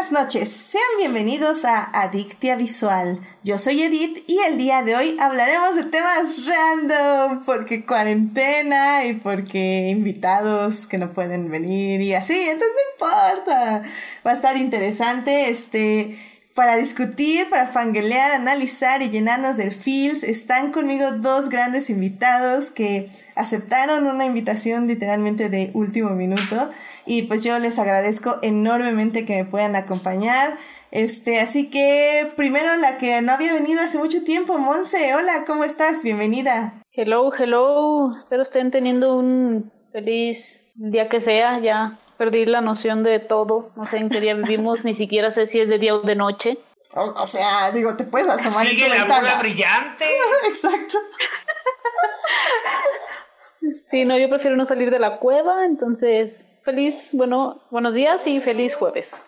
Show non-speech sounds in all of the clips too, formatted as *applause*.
Buenas noches, sean bienvenidos a Adictia Visual. Yo soy Edith y el día de hoy hablaremos de temas random, porque cuarentena y porque invitados que no pueden venir y así, entonces no importa. Va a estar interesante, este, para discutir, para fanguelear, analizar y llenarnos del feels, están conmigo dos grandes invitados que aceptaron una invitación literalmente de último minuto y pues yo les agradezco enormemente que me puedan acompañar. Este, así que primero la que no había venido hace mucho tiempo, Monse, hola, ¿cómo estás? Bienvenida. Hello, hello. Espero estén teniendo un feliz día que sea, ya perdí la noción de todo, no sé en qué día vivimos, ni siquiera sé si es de día o de noche. O, sea, digo, te puedes asomar Sigue en tu la ventana. bola brillante. *laughs* Exacto. Sí, no, yo prefiero no salir de la cueva, entonces feliz, bueno, buenos días y feliz jueves.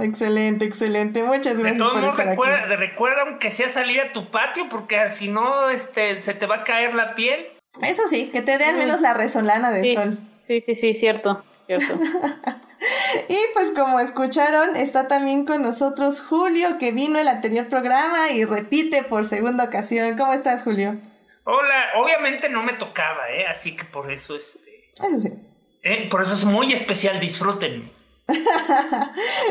Excelente, excelente. Muchas De gracias todos por estar recuerda, aquí. recuerda aunque sea salir a tu patio, porque si no, este, se te va a caer la piel. Eso sí, que te dé al menos la resolana del Sí, sol. sí, sí, sí, cierto, cierto. *laughs* Y pues como escucharon, está también con nosotros Julio, que vino el anterior programa y repite por segunda ocasión. ¿Cómo estás, Julio? Hola, obviamente no me tocaba, ¿eh? Así que por eso, este, Eso sí. eh, por eso es muy especial, disfruten. *laughs*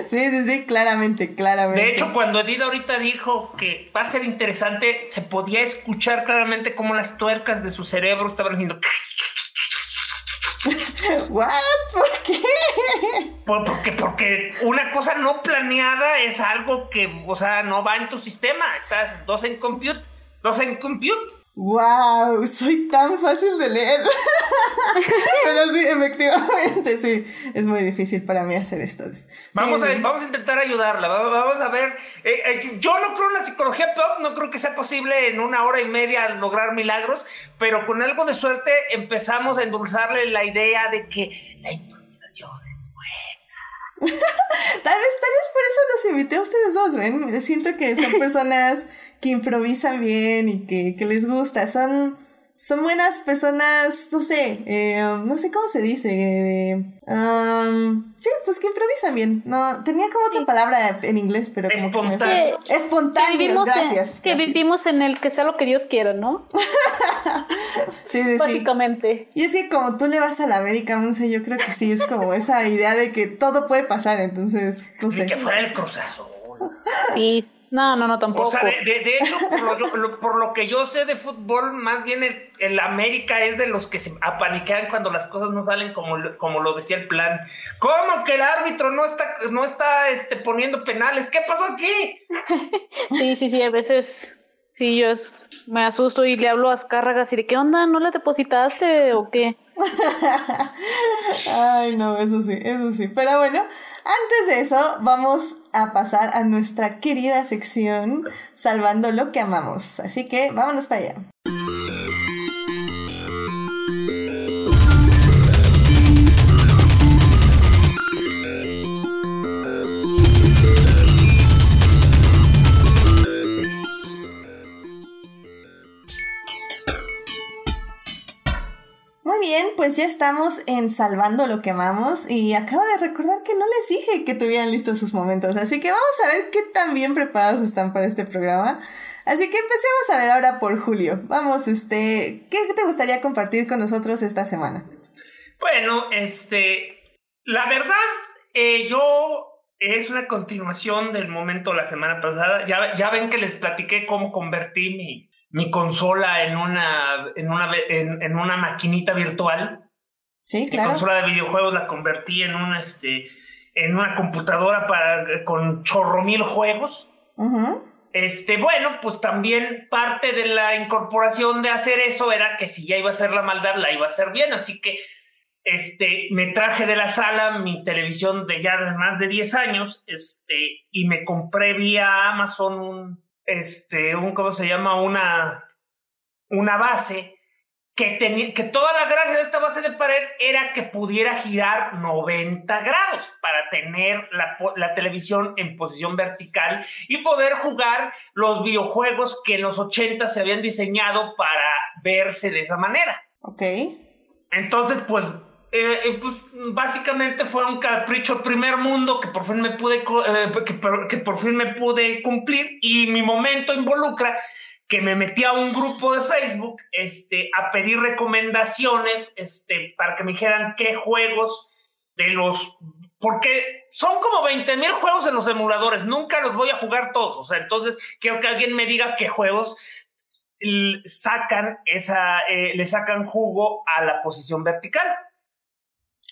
Sí, sí, sí, claramente, claramente. De hecho, cuando Edith ahorita dijo que va a ser interesante, se podía escuchar claramente cómo las tuercas de su cerebro estaban haciendo... *laughs* ¿What? ¿Por qué? Pues porque, porque una cosa no planeada es algo que, o sea, no va en tu sistema. Estás dos en compute, dos en compute. Wow, soy tan fácil de leer. *laughs* Pero sí, efectivamente, sí. Es muy difícil para mí hacer esto. Sí, Vamos, a, sí. vamos a intentar ayudarla. Vamos a ver. Eh, eh, yo no creo en la psicología pop, no creo que sea posible en una hora y media lograr milagros, pero con algo de suerte empezamos a endulzarle la idea de que la improvisación es buena. *laughs* Tal vez, tal vez por eso los invité a ustedes dos, ¿ven? Siento que son *laughs* personas que improvisan bien y que, que les gusta. Son, son buenas personas, no sé, eh, um, no sé cómo se dice. eh, um, sí, pues que improvisan bien. No, tenía como otra palabra en inglés, pero como que. Espontáneo. Que Espontáneos, vivimos, en, gracias. que gracias. vivimos en el que sea lo que Dios quiera, ¿no? *laughs* Sí, sí, sí. Básicamente. Y es que como tú le vas a la América, Monse, yo creo que sí, es como esa idea de que todo puede pasar, entonces, no Ni sé. que fuera el Cruz Azul. Sí. No, no, no, tampoco. O sea, de, de- de hecho, por lo, lo- por lo que yo sé de fútbol, más bien el, el América es de los que se apaniquean cuando las cosas no salen como, lo- como lo decía el plan. ¿Cómo que el árbitro no está, no está este, poniendo penales? ¿Qué pasó aquí? *laughs* Sí, sí, sí, a veces sí, yo es- me asusto y le hablo a Azcárragas y de qué onda, ¿no la depositaste o qué? *laughs* Ay, no, eso sí, eso sí. Pero bueno, antes de eso, vamos a pasar a nuestra querida sección Salvando lo que amamos. Así que vámonos para allá. Pues ya estamos en Salvando lo que amamos y acabo de recordar que no les dije que tuvieran listos sus momentos, así que vamos a ver qué tan bien preparados están para este programa. Así que empecemos a ver ahora por Julio. Vamos, este, ¿qué te gustaría compartir con nosotros esta semana? Bueno, este, la verdad, eh, yo es una continuación del momento la semana pasada. Ya, ya ven que les platiqué cómo convertí mi, mi consola en una, en una, en, en una maquinita virtual. Sí, Mi claro. consola de videojuegos la convertí en una, este, en una computadora para, con chorro mil juegos. Ujú. Este, bueno, pues también parte de la incorporación de hacer eso era que si ya iba a hacer la maldad, la iba a hacer bien. Así que, este, me traje de la sala mi televisión de ya de más de 10 años, este, y me compré vía Amazon un, este, un, ¿cómo se llama? Una, una base que tenía, que toda la gracia de esta base de pared era que pudiera girar 90 grados para tener la, la televisión en posición vertical y poder jugar los videojuegos que en los 80 se habían diseñado para verse de esa manera. Ok. Entonces, pues eh, pues básicamente fue un capricho primer mundo que por fin me pude eh, que, que, por fin me pude cumplir y mi momento involucra que me metí a un grupo de Facebook este, a pedir recomendaciones este, para que me dijeran qué juegos de los porque son como 20 mil juegos en los emuladores, nunca los voy a jugar todos, o sea, entonces quiero que alguien me diga qué juegos sacan esa, eh, le sacan jugo a la posición vertical.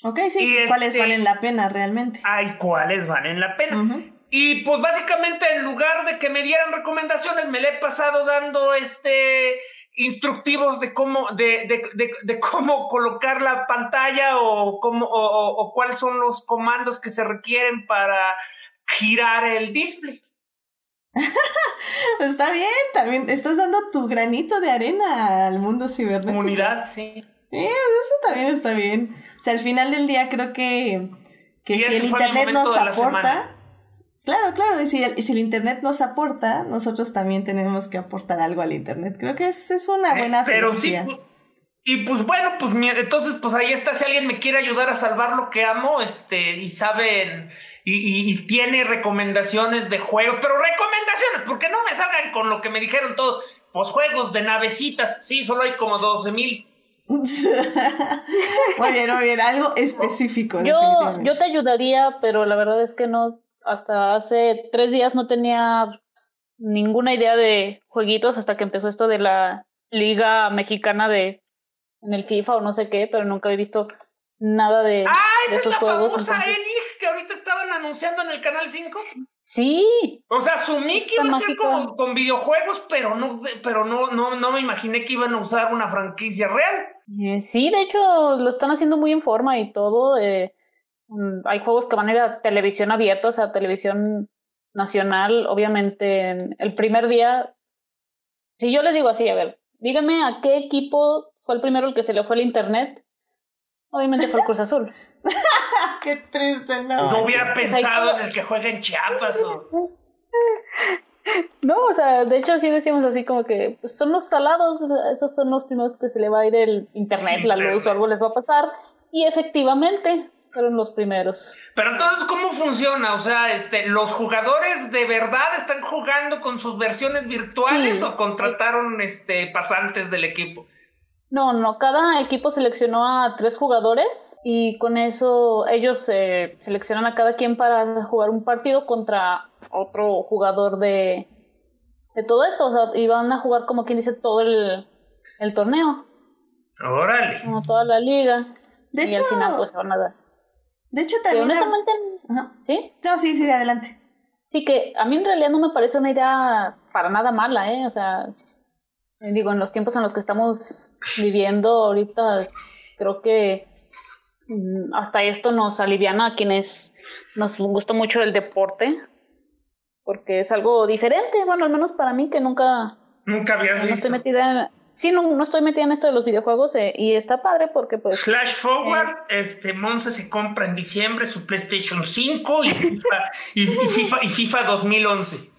Ok, sí, pues, cuáles este, valen la pena realmente. Hay cuáles valen la pena. Y pues básicamente en lugar de que me dieran recomendaciones, me le he pasado dando este instructivos de cómo, de, de, de, cómo colocar la pantalla o, cómo, o, cuáles son los comandos que se requieren para girar el display. *laughs* Está bien, también estás dando tu granito de arena al mundo cibernético. Comunidad, sí. Eh, eso también está bien. O sea, al final del día creo que, que si el internet nos aporta, Claro, claro, y si, el, si el Internet nos aporta, nosotros también tenemos que aportar algo al Internet. Creo que es, es una eh, buena Pero filosofía. Sí, y pues bueno, pues entonces pues ahí está, si alguien me quiere ayudar a salvar lo que amo, este, y saben, y, y, tiene recomendaciones de juego, pero recomendaciones, porque no me salgan con lo que me dijeron todos, pues juegos de navecitas, sí, solo hay como 12 mil. *laughs* muy bien, muy bien, algo específico. Yo, yo te ayudaría, pero la verdad es que no hasta hace tres días no tenía ninguna idea de jueguitos hasta que empezó esto de la liga mexicana de en el FIFA o no sé qué, pero nunca he visto nada de, ah, esa es la famosa que ahorita estaban anunciando en el canal 5. Sí. O sea, asumí que iba a ser como con videojuegos, pero no, pero no, no, no me imaginé que iban a usar una franquicia real. Eh, sí, de hecho lo están haciendo muy en forma y todo. Eh, Mm, hay juegos que van a ir a televisión abierta, o sea, televisión nacional, obviamente, el primer día, si yo les digo así, a ver, díganme a qué equipo fue el primero el que se le fue el internet, obviamente fue el Cruz Azul. *laughs* qué triste, no. No hubiera pensado en el que juega en Chiapas o... *laughs* No, o sea, de hecho sí decimos así como que pues, son los salados, esos son los primeros que se le va a ir el internet, la luz o algo les va a pasar. Y efectivamente, fueron los primeros. Pero entonces, ¿cómo funciona? O sea, este, ¿los jugadores de verdad están jugando con sus versiones virtuales o contrataron este, pasantes del equipo? No, no, cada equipo seleccionó a tres jugadores y con eso ellos eh, seleccionan a cada quien para jugar un partido contra otro jugador de, de todo esto. O sea, y van a jugar como quien dice todo el, el torneo. Órale. Como toda la liga. De y hecho, al final pues van a dar. De hecho, también. honestamente. ¿Sí? No, sí, sí, adelante. Sí, que a mí en realidad no me parece una idea para nada mala, ¿eh? O sea, digo, en los tiempos en los que estamos viviendo ahorita, creo que mm, hasta esto nos aliviana a quienes nos gusta mucho el deporte, porque es algo diferente, bueno, al menos para mí que nunca... Nunca había visto. No estoy metida Sí, no, no estoy metida en esto de los videojuegos eh, y está padre porque pues... Flash Forward, eh, este, Monza se compra en diciembre su PlayStation 5 y FIFA, y, FIFA, y FIFA 2011. sí,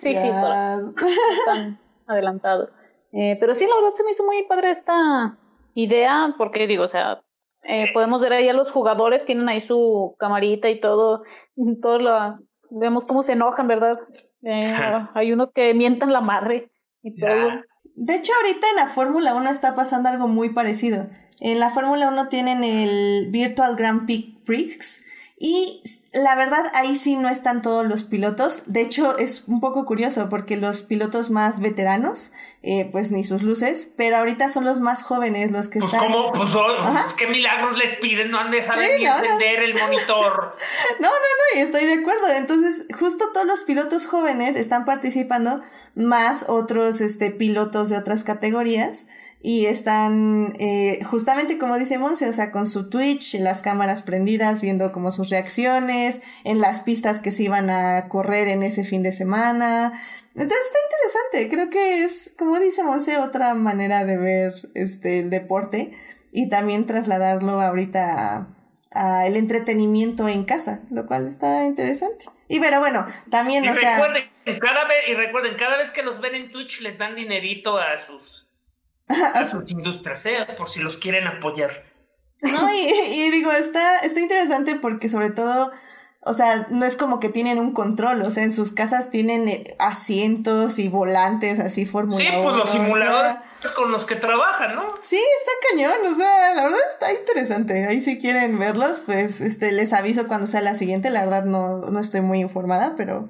sí, están adelantado. Eh, pero sí, la verdad se me hizo muy padre esta idea porque digo, o sea, podemos ver ahí a los jugadores, tienen ahí su camarita y todo, *laughs* todo lo, vemos cómo se enojan, ¿verdad? *laughs* hay unos que mientan la madre y todo. De hecho, ahorita en la Fórmula 1 está pasando algo muy parecido. En la Fórmula 1 tienen el Virtual Grand Prix y la verdad, ahí sí no están todos los pilotos. De hecho, es un poco curioso porque los pilotos más veteranos, eh, pues ni sus luces, pero ahorita son los más jóvenes los que pues están. ¿cómo? Pues, pues ¿qué milagros les piden? No han de saber ni entender el monitor. *laughs* No, no, no, y estoy de acuerdo. Entonces, justo todos los pilotos jóvenes están participando, más otros este, pilotos de otras categorías y están eh, justamente como dice Monse, o sea, con su Twitch, las cámaras prendidas, viendo como sus reacciones, en las pistas que se iban a correr en ese fin de semana. Entonces está interesante, creo que es, como dice Monse, otra manera de ver este el deporte y también trasladarlo ahorita a, el entretenimiento en casa, lo cual está interesante. Y pero bueno, también, o recuerden, cada vez, y recuerden, cada vez que los ven en Twitch les dan dinerito a sus *laughs* a sus industrias, ¿eh? por si los quieren apoyar. No, y, y, digo, está, está interesante porque sobre todo o sea, no es como que tienen un control, o sea, en sus casas tienen eh, asientos y volantes así formulados. Sí, pues los simuladores con los que trabajan, ¿no? Sí, está cañón, o sea, la verdad está interesante. Ahí si quieren verlos, pues este les aviso cuando sea la siguiente, la verdad no, no estoy muy informada, pero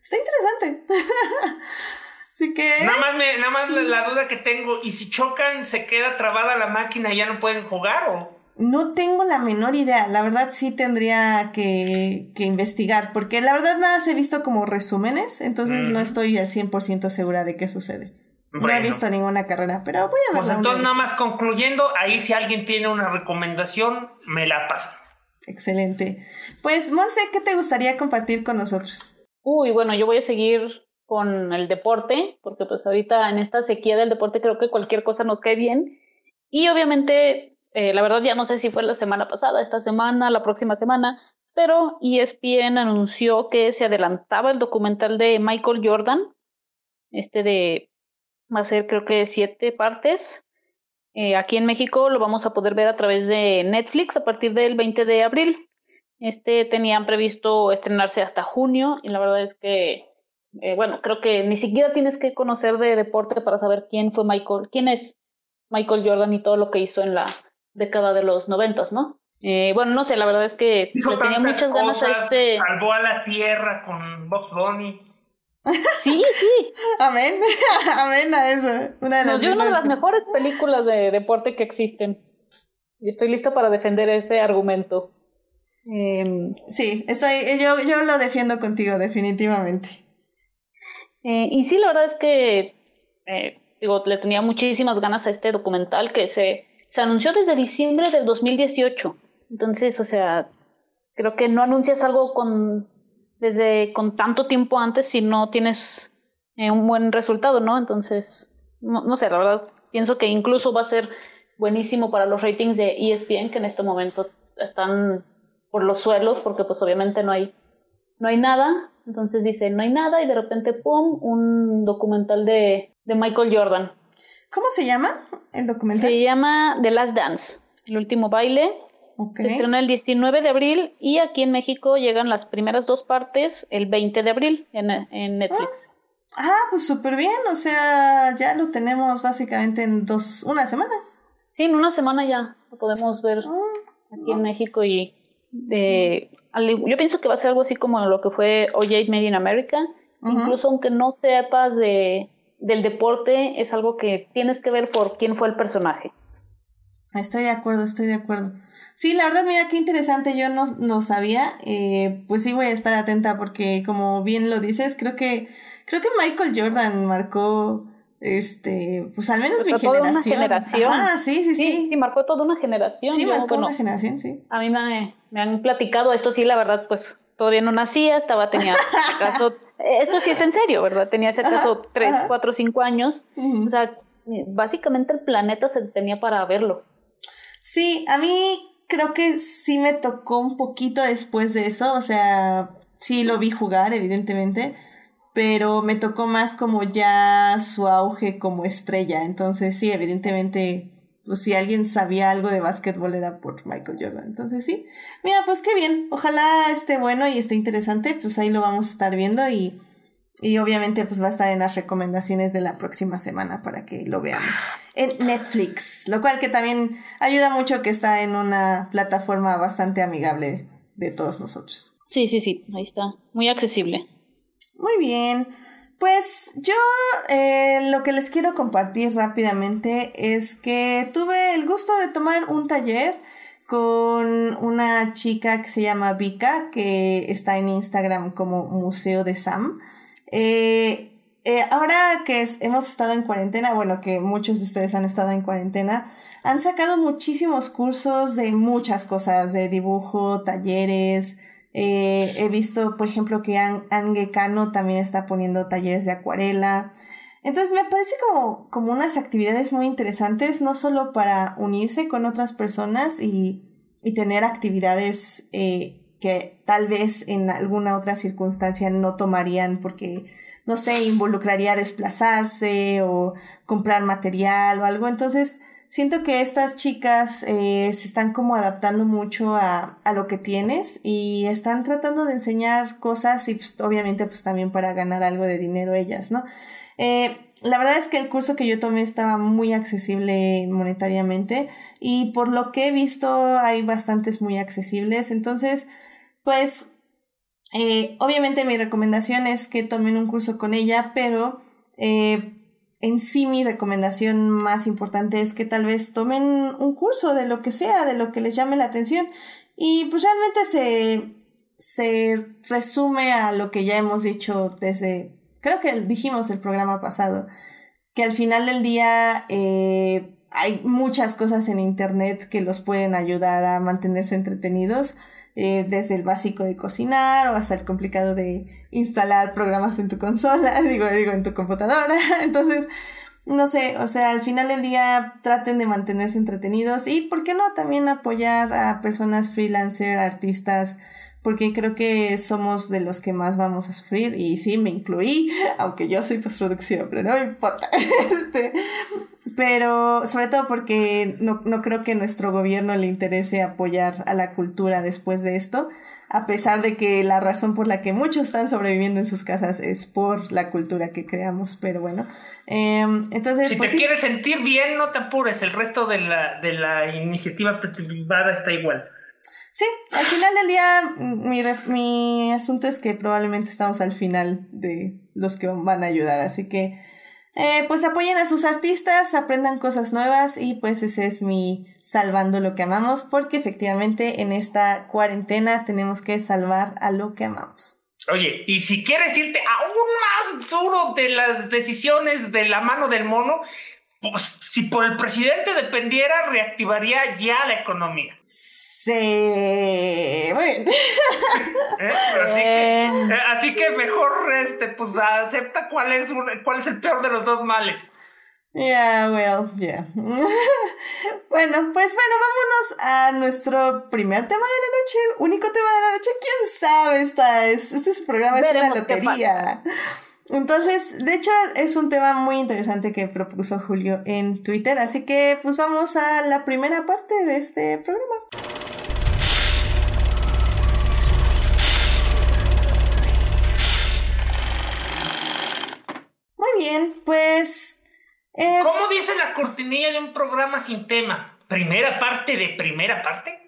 está interesante. *laughs* Así que... Nada más, me, nada más la duda que tengo, ¿y si chocan, se queda trabada la máquina y ya no pueden jugar o...? No tengo la menor idea, la verdad sí tendría que, que investigar, porque la verdad nada se he visto como resúmenes, entonces no estoy al 100% segura de qué sucede. No he visto ninguna carrera, pero voy a verla. Pues entonces nada más concluyendo, ahí si alguien tiene una recomendación, me la pasa. Excelente. Pues Monse, ¿qué te gustaría compartir con nosotros? Uy, bueno, yo voy a seguir con el deporte, porque pues ahorita en esta sequía del deporte creo que cualquier cosa nos cae bien. Y obviamente eh, la verdad ya no sé si fue la semana pasada, esta semana, la próxima semana, pero ESPN anunció que se adelantaba el documental de Michael Jordan, este de, va a ser creo que siete partes. Eh, aquí en México lo vamos a poder ver a través de Netflix a partir del 20 de abril. Este tenían previsto estrenarse hasta junio y la verdad es que, eh, bueno, creo que ni siquiera tienes que conocer de deporte para saber quién fue Michael, quién es Michael Jordan y todo lo que hizo en la década de los noventas, ¿no? Eh, bueno, no sé, la verdad es que tenía muchas ganas a este. Salvó a la tierra con Box Bunny. *laughs* Sí, sí. Amén. *laughs* Amén a eso. Una de las Nos dio una de las mejores películas de deporte que existen. Y estoy lista para defender ese argumento. Em, sí, estoy, yo, yo lo defiendo contigo, definitivamente. Eh, y sí, la verdad es que eh, digo, le tenía muchísimas ganas a este documental que se se anunció desde diciembre del 2018. Entonces, o sea, creo que no anuncias algo con desde con tanto tiempo antes si no tienes eh, un buen resultado, ¿no? Entonces, no, sé, la verdad, pienso que incluso va a ser buenísimo para los ratings de ESPN que en este momento están por los suelos porque pues obviamente no hay no hay nada, entonces dice no hay nada y de repente pum, un documental de, de Michael Jordan ¿Cómo se llama el documental? Se llama The Last Dance, el último baile. Se estrena el 19 de abril y aquí en México llegan las primeras dos partes el 20 de abril en, en Netflix. Ah, ah pues súper bien, o sea, ya lo tenemos básicamente en dos, una semana. Sí, en una semana ya lo podemos ver ah, aquí en México y de, yo pienso que va a ser algo así como lo que fue OJ Made in America, incluso aunque no sepas de del deporte es algo que tienes que ver por quién fue el personaje. Estoy de acuerdo, estoy de acuerdo. Sí, la verdad, mira qué interesante, yo no, no sabía, eh, pues sí voy a estar atenta porque como bien lo dices, creo que, creo que Michael Jordan marcó, este, pues al menos mi generación. Toda una generación. Ah, sí, sí, sí, sí. marcó toda una generación. Sí, marcó una generación, sí. A mí me, me, han platicado esto, sí, la verdad, pues todavía no nacía, estaba, tenía *laughs* acaso esto sí es en serio, ¿verdad? Tenía ese caso 3, 4, 5 años. O sea, básicamente el planeta se tenía para verlo. Sí, a mí creo que sí me tocó un poquito después de eso. O sea, sí lo vi jugar, evidentemente. Pero me tocó más como ya su auge como estrella. Entonces, sí, evidentemente pues si alguien sabía algo de básquetbol era por Michael Jordan. Entonces sí, mira, pues qué bien. Ojalá esté bueno y esté interesante. Pues ahí lo vamos a estar viendo y, y obviamente pues va a estar en las recomendaciones de la próxima semana para que lo veamos en Netflix. Lo cual que también ayuda mucho que está en una plataforma bastante amigable de todos nosotros. Sí, sí, sí, ahí está. Muy accesible. Muy bien. Pues yo eh, lo que les quiero compartir rápidamente es que tuve el gusto de tomar un taller con una chica que se llama Vika, que está en Instagram como Museo de Sam. Eh, eh, ahora que hemos estado en cuarentena, bueno, que muchos de ustedes han estado en cuarentena, han sacado muchísimos cursos de muchas cosas, de dibujo, talleres, eh, he visto, por ejemplo, que Ange Cano también está poniendo talleres de acuarela. Entonces me parece como, como unas actividades muy interesantes, no solo para unirse con otras personas y, y tener actividades eh, que tal vez en alguna otra circunstancia no tomarían porque, no sé, involucraría desplazarse o comprar material o algo. Entonces, siento que estas chicas eh, se están como adaptando mucho a, a, lo que tienes y están tratando de enseñar cosas y pues, obviamente pues también para ganar algo de dinero ellas, ¿no? Eh, la verdad es que el curso que yo tomé estaba muy accesible monetariamente y por lo que he visto hay bastantes muy accesibles. Entonces, pues, eh, obviamente mi recomendación es que tomen un curso con ella, pero eh, en sí mi recomendación más importante es que tal vez tomen un curso de lo que sea, de lo que les llame la atención. Y pues realmente se, se resume a lo que ya hemos dicho desde creo que dijimos el programa pasado, que al final del día eh, hay muchas cosas en Internet que los pueden ayudar a mantenerse entretenidos, eh, desde el básico de cocinar o hasta el complicado de instalar programas en tu consola, *laughs* digo, digo, en tu computadora. *laughs* Entonces, no sé, o sea, al final del día traten de mantenerse entretenidos y, ¿por qué no?, también apoyar a personas freelancer, artistas, porque creo que somos de los que más vamos a sufrir y sí, me incluí, *laughs* aunque yo soy postproducción, pero no me importa. *laughs* Este, pero sobre todo porque no, no creo que nuestro gobierno le interese apoyar a la cultura después de esto, a pesar de que la razón por la que muchos están sobreviviendo en sus casas es por la cultura que creamos, pero bueno. Em, entonces, si pues te quieres sentir bien, no te apures, el resto de la, de la iniciativa privada está igual. Sí, al final del día mi, mi asunto es que probablemente estamos al final de los que van a ayudar, así que eh, pues apoyen a sus artistas, aprendan cosas nuevas y pues ese es mi salvando lo que amamos, porque efectivamente en esta cuarentena tenemos que salvar a lo que amamos. Oye, y si quieres irte aún más duro de las decisiones de la mano del mono, pues si por el presidente dependiera, reactivaría ya la economía. Sí, bueno. ¿Eh? Así, que, eh, así, que, mejor este, pues acepta cuál es, cuál es el peor de los dos males. Yeah, well, yeah. *laughs* bueno, pues bueno, vámonos a nuestro primer tema de la noche, único tema de la noche. ¿Quién sabe? Esta es, este es programa es una lotería. Entonces, de hecho, es un tema muy interesante que propuso Julio en Twitter, así que pues vamos a la primera parte de este programa. Bien, pues... Eh, ¿Cómo dice la cortinilla de un programa sin tema? ¿Primera parte de primera parte?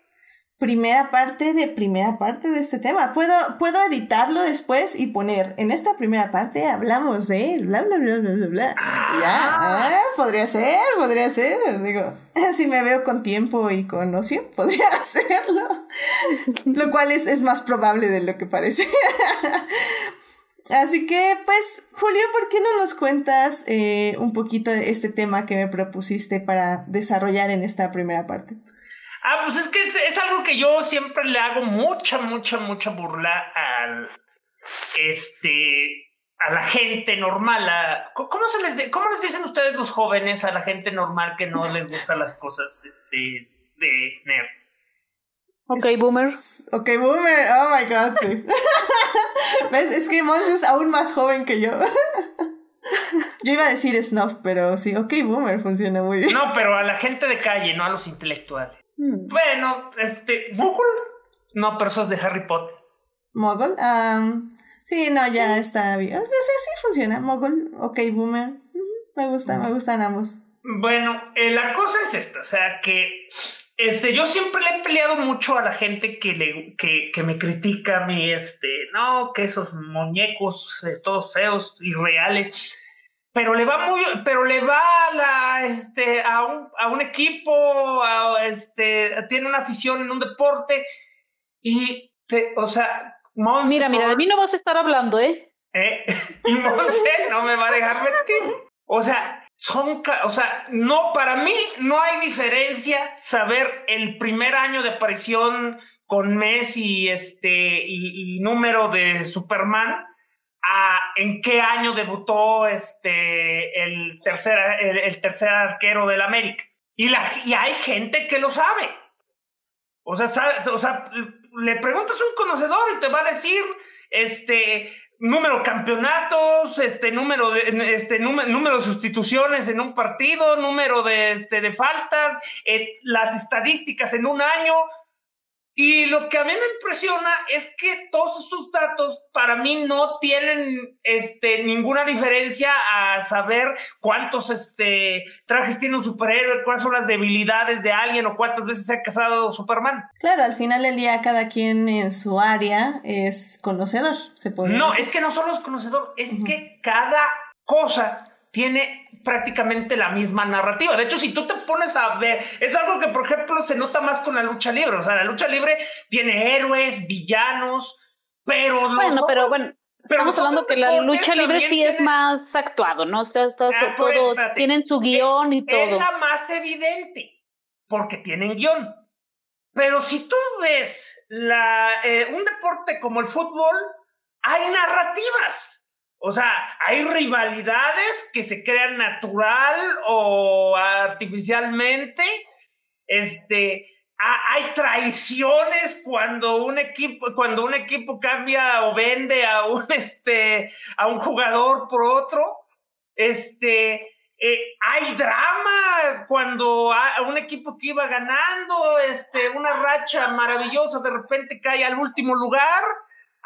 primera parte de primera parte de este tema. Puedo, puedo editarlo después y poner, en esta primera parte hablamos de bla, bla, bla, bla, bla, bla. Ya, ¿eh? podría ser, podría ser. Digo, *laughs* si me veo con tiempo y con ocio, *laughs* podría hacerlo. Lo cual es, es más probable de lo que parece. *laughs* Así que, pues, Julio, ¿por qué no nos cuentas eh, un poquito de este tema que me propusiste para desarrollar en esta primera parte? Ah, pues es que es, algo que yo siempre le hago mucha, mucha, mucha burla al este a la gente normal. A, ¿cómo, se les ¿Cómo les dicen ustedes los jóvenes a la gente normal que no les *laughs* gustan las cosas este, de nerds? Ok, boomer. Ok, boomer. Oh my god, sí. *laughs* ¿Ves? Es que Mons es aún más joven que yo. *laughs* Yo iba a decir snuff, pero sí, ok, boomer funciona muy bien. No, pero a la gente de calle, no a los intelectuales. Hmm. Bueno, este, ¿Mogul? No, pero eso es de Harry Potter. ¿Mogul? sí, no, ya está bien. O sea, sí funciona. Mogul, ok, boomer. Me gusta, me gustan ambos. Bueno, eh, la cosa es esta, o sea, que este, yo siempre le he peleado mucho a la gente que, le, que, que me critica a mí, este, no, que esos muñecos eh, todos feos, y reales pero le va muy, pero le va a la, este, a un, a un equipo, a, este, tiene una afición en un deporte y, te, o sea, Monse, Mira, mira, de mí no vas a estar hablando, ¿eh? ¿Eh? *laughs* Y Monse no me va a dejar mentir. O sea, son, o sea, no, para mí no hay diferencia saber el primer año de aparición con Messi, este, y, y número de Superman en qué año debutó este, el, tercer, el, tercer arquero del América. Y, la, y hay gente que lo sabe. O sea, o sea, le preguntas a un conocedor y te va a decir este, número de campeonatos, este número de este número, de sustituciones en un partido, número de, este, de faltas, eh, las estadísticas en un año. Y lo que a mí me impresiona es que todos estos datos para mí no tienen este, ninguna diferencia a saber cuántos este, trajes tiene un superhéroe, cuáles son las debilidades de alguien o cuántas veces se ha casado Superman. Claro, al final del día cada quien en su área es conocedor, se puede No, es que no solo es conocedor, es que cada cosa tiene prácticamente la misma narrativa. De hecho, si tú te pones a ver, es algo que, por ejemplo, se nota más con la lucha libre. O sea, la lucha libre tiene héroes, villanos, pero... Bueno, pero bueno. Estamos hablando que la lucha libre sí es más actuado, ¿no? O sea, está, ah, pues, todo, tienen su guion y todo. Es la más evidente, porque tienen guion. Pero si tú ves la, eh, un deporte como el fútbol, hay narrativas. O sea, hay rivalidades que se crean natural o artificialmente. Este, hay traiciones cuando un equipo, cuando un equipo cambia o vende a un, *laughs* este, a un jugador por otro. Este, eh, hay drama cuando un equipo que iba ganando, este, una racha maravillosa, de repente cae al último lugar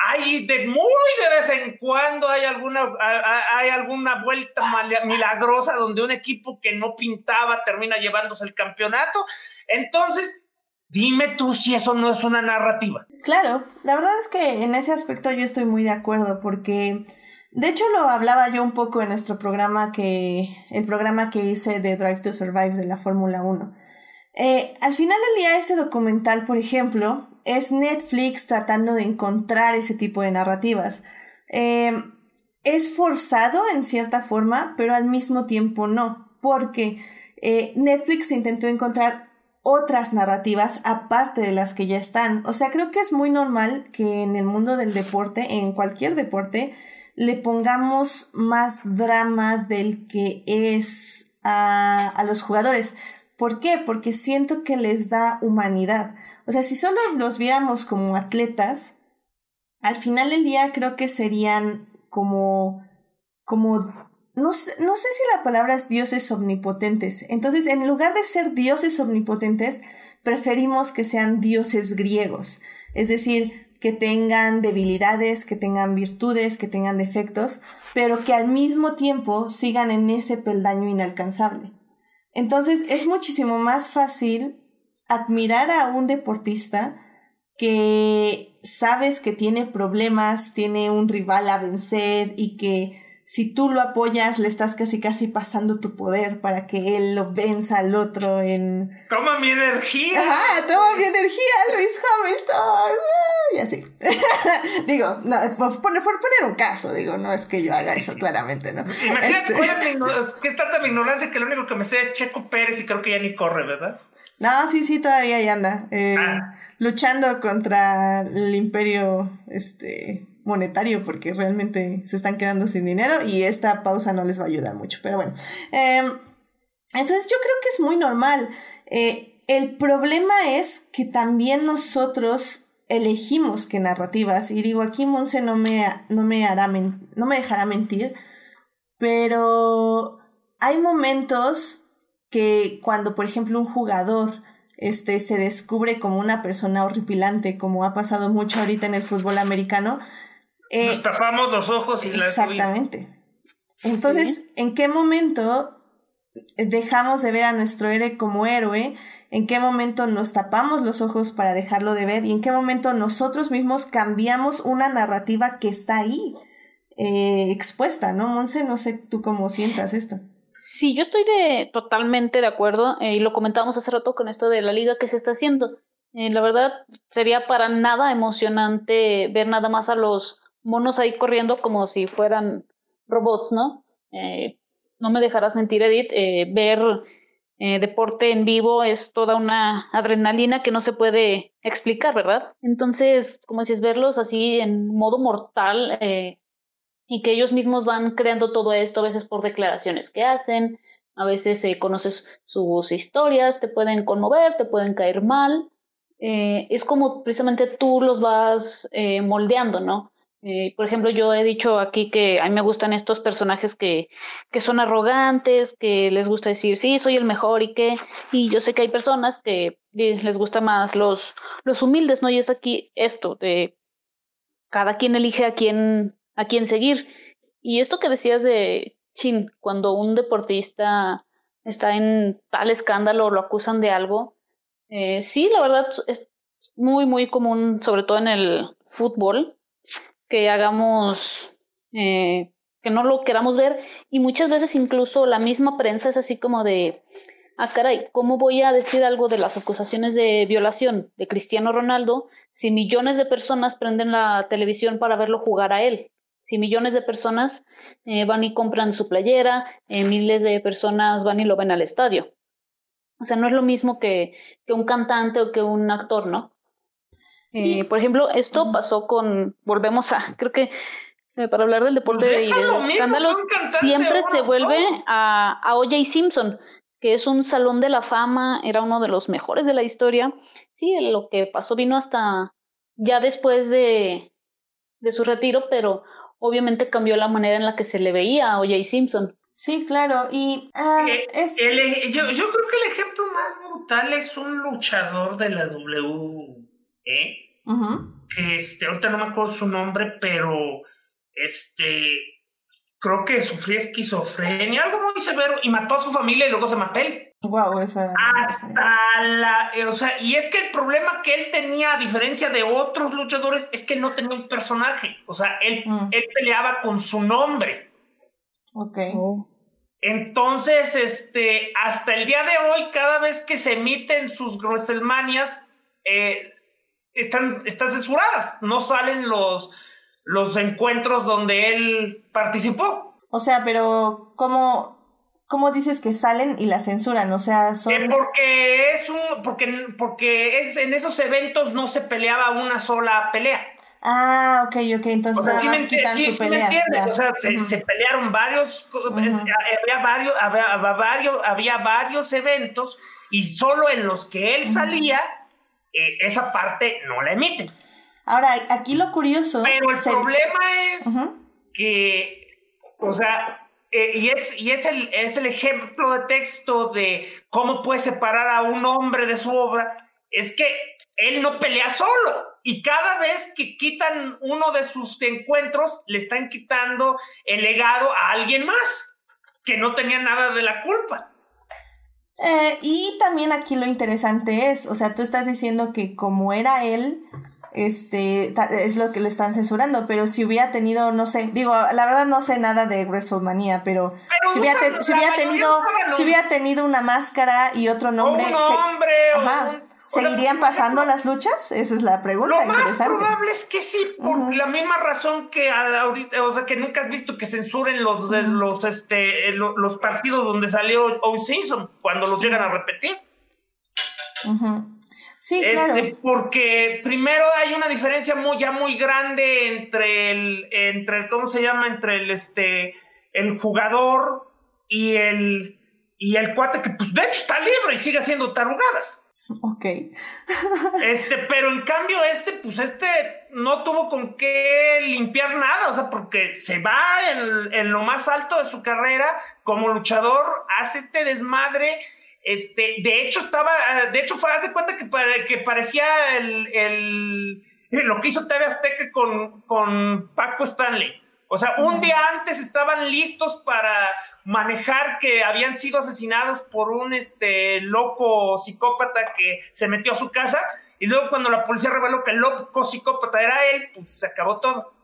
hay de muy de vez en cuando hay alguna, hay alguna vuelta milagrosa donde un equipo que no pintaba termina llevándose el campeonato. Entonces, dime tú si eso no es una narrativa. Claro, la verdad es que en ese aspecto yo estoy muy de acuerdo porque... De hecho, lo hablaba yo un poco en nuestro programa que, el programa que hice de Drive to Survive de la Fórmula 1. Eh, al final del día, ese documental, por ejemplo, es Netflix tratando de encontrar ese tipo de narrativas. Em, es forzado en cierta forma, pero al mismo tiempo no, porque eh, Netflix intentó encontrar otras narrativas aparte de las que ya están. O sea, creo que es muy normal que en el mundo del deporte, en cualquier deporte, le pongamos más drama del que es a, a los jugadores. ¿Por qué? Porque siento que les da humanidad. O sea, si solo los viéramos como atletas, al final del día creo que serían como, como, no, sé si la palabra es dioses omnipotentes. Entonces, en lugar de ser dioses omnipotentes, preferimos que sean dioses griegos. Es decir, que tengan debilidades, que tengan virtudes, que tengan defectos, pero que al mismo tiempo sigan en ese peldaño inalcanzable. Entonces, es muchísimo más fácil admirar a un deportista que sabes que tiene problemas, tiene un rival a vencer y que si tú lo apoyas le estás casi casi pasando tu poder para que él lo venza al otro en... Toma mi energía. Ajá, toma mi energía, Luis Hamilton. Y así. *laughs* digo, no, por, poner un caso, digo, no es que yo haga eso claramente, ¿no? Imagínate este... que es *laughs* tanta mi ignorancia que lo único que me sé es Checo Pérez y creo que ya ni corre, ¿verdad? No, sí, sí, todavía ahí anda. Eh, ah. Luchando contra el imperio este, monetario porque realmente se están quedando sin dinero y esta pausa no les va a ayudar mucho. Pero bueno. Em, entonces yo creo que es muy normal. Eh, el problema es que también nosotros elegimos qué narrativas. Y digo, aquí Monse no me, no me, hará no me dejará mentir. Pero hay momentos que cuando, por ejemplo, un jugador este, se descubre como una persona horripilante, como ha pasado mucho ahorita en el fútbol americano. Eh, Nos tapamos los ojos y Exactamente. Entonces, ¿en qué momento dejamos de ver a nuestro héroe como héroe? ¿En qué momento nos tapamos los ojos para dejarlo de ver? ¿Y en qué momento nosotros mismos cambiamos una narrativa que está ahí eh, expuesta, ¿no, Monse? No sé tú cómo sientas esto. Sí, yo estoy de, totalmente de acuerdo eh, y lo comentábamos hace rato con esto de la liga que se está haciendo. Eh, la verdad, sería para nada emocionante ver nada más a los monos ahí corriendo como si fueran robots, ¿no? Eh, no me dejarás mentir, Edith, ver deporte en vivo es toda una adrenalina que no se puede explicar, ¿verdad? Entonces, como es verlos así en modo mortal, y que ellos mismos van creando todo esto, a veces por declaraciones que hacen, a veces eh, conoces sus historias, te pueden conmover, te pueden caer mal. Eh, es como precisamente tú los vas eh, moldeando, ¿no? Por ejemplo, yo he dicho aquí que a mí me gustan estos personajes que, que son arrogantes, que les gusta decir, sí, soy el mejor y que, y yo sé que hay personas que les gusta más los, los humildes, ¿no? Y es aquí esto, de cada quien elige a quién, a quién seguir. Y esto que decías de Chin, cuando un deportista está en tal escándalo o lo acusan de algo, eh, sí, la verdad es muy, muy común, sobre todo en el fútbol, que hagamos, eh, que no lo queramos ver y muchas veces incluso la misma prensa es así como de, ah, caray, ¿cómo voy a decir algo de las acusaciones de violación de Cristiano Ronaldo si millones de personas prenden la televisión para verlo jugar a él? Si millones de personas eh, van y compran su playera, eh, miles de personas van y lo ven al estadio. O sea, no es lo mismo que, que un cantante o que un actor, ¿no? Eh, por ejemplo, esto pasó con, volvemos a, *laughs* creo que para hablar del deporte y de los escándalos, siempre se vuelve a, a O.J. Simpson, que es un salón de la fama, era uno de los mejores de la historia. Sí, lo que pasó vino hasta ya después de, de su retiro, pero obviamente cambió la manera en la que se le veía a O.J. Simpson. Sí, claro, y ah, eh, es... yo, yo creo que el ejemplo más brutal es un luchador de la W ¿eh? Que este, ahorita no me acuerdo su nombre, pero este, creo que sufría esquizofrenia, algo muy severo, y mató a su familia y luego se mató él. Wow, esa. Hasta la. Eh, o sea, y es que el problema que él tenía, a diferencia de otros luchadores, es que no tenía un personaje. O sea, él, mm. él peleaba con su nombre. Ok. Oh. Entonces, este, hasta el día de hoy, cada vez que se emiten sus WrestleManias, eh, están, están censuradas, no salen los, los encuentros donde él participó. O sea, pero ¿cómo, cómo dices que salen y la censuran? O sea, son... Eh, porque es un, porque, porque es, en esos eventos no se peleaba una sola pelea. Ah, ok, ok, entonces nada más quitan su pelea. o sea, se, pelearon varios, había varios, había, varios, había varios eventos y solo en los que él salía eh, esa parte no la emiten. Ahora, aquí lo curioso. Pero el problema es que, o sea, eh, y, es, y es, el, es el ejemplo de texto de cómo puede separar a un hombre de su obra, es que él no pelea solo. Y cada vez que quitan uno de sus encuentros, le están quitando el legado a alguien más, que no tenía nada de la culpa. Eh, y también aquí lo interesante es, o sea, tú estás diciendo que como era él, este, es lo que le están censurando, pero si hubiera tenido, no sé, digo, la verdad no sé nada de WrestleMania, pero, si, hubiera, si hubiera tenido, si hubiera tenido una máscara y otro nombre, ¿Seguirían pasando las luchas? Esa es la pregunta Lo más probable es que sí, por la misma razón que ahorita, o sea, que nunca has visto que censuren los, los, este, los partidos donde salió O Simpson cuando los llegan a repetir. Sí, este, claro. porque primero hay una diferencia muy, ya muy grande entre el, entre el, ¿cómo se llama? Entre el, este, el jugador y el, y el cuate que, pues, de hecho está libre y sigue haciendo tarugadas. Ok. *laughs* este, pero en cambio, este, pues este no tuvo con qué limpiar nada, o sea, porque se va en, lo más alto de su carrera como luchador, hace este desmadre. Este, de hecho, estaba, de hecho, fue, de cuenta que, que parecía el, el, lo que hizo TV Azteca con, con Paco Stanley. O sea, un día antes estaban listos para manejar que habían sido asesinados por un este loco psicópata que se metió a su casa y luego cuando la policía reveló que el loco psicópata era él, pues se acabó todo.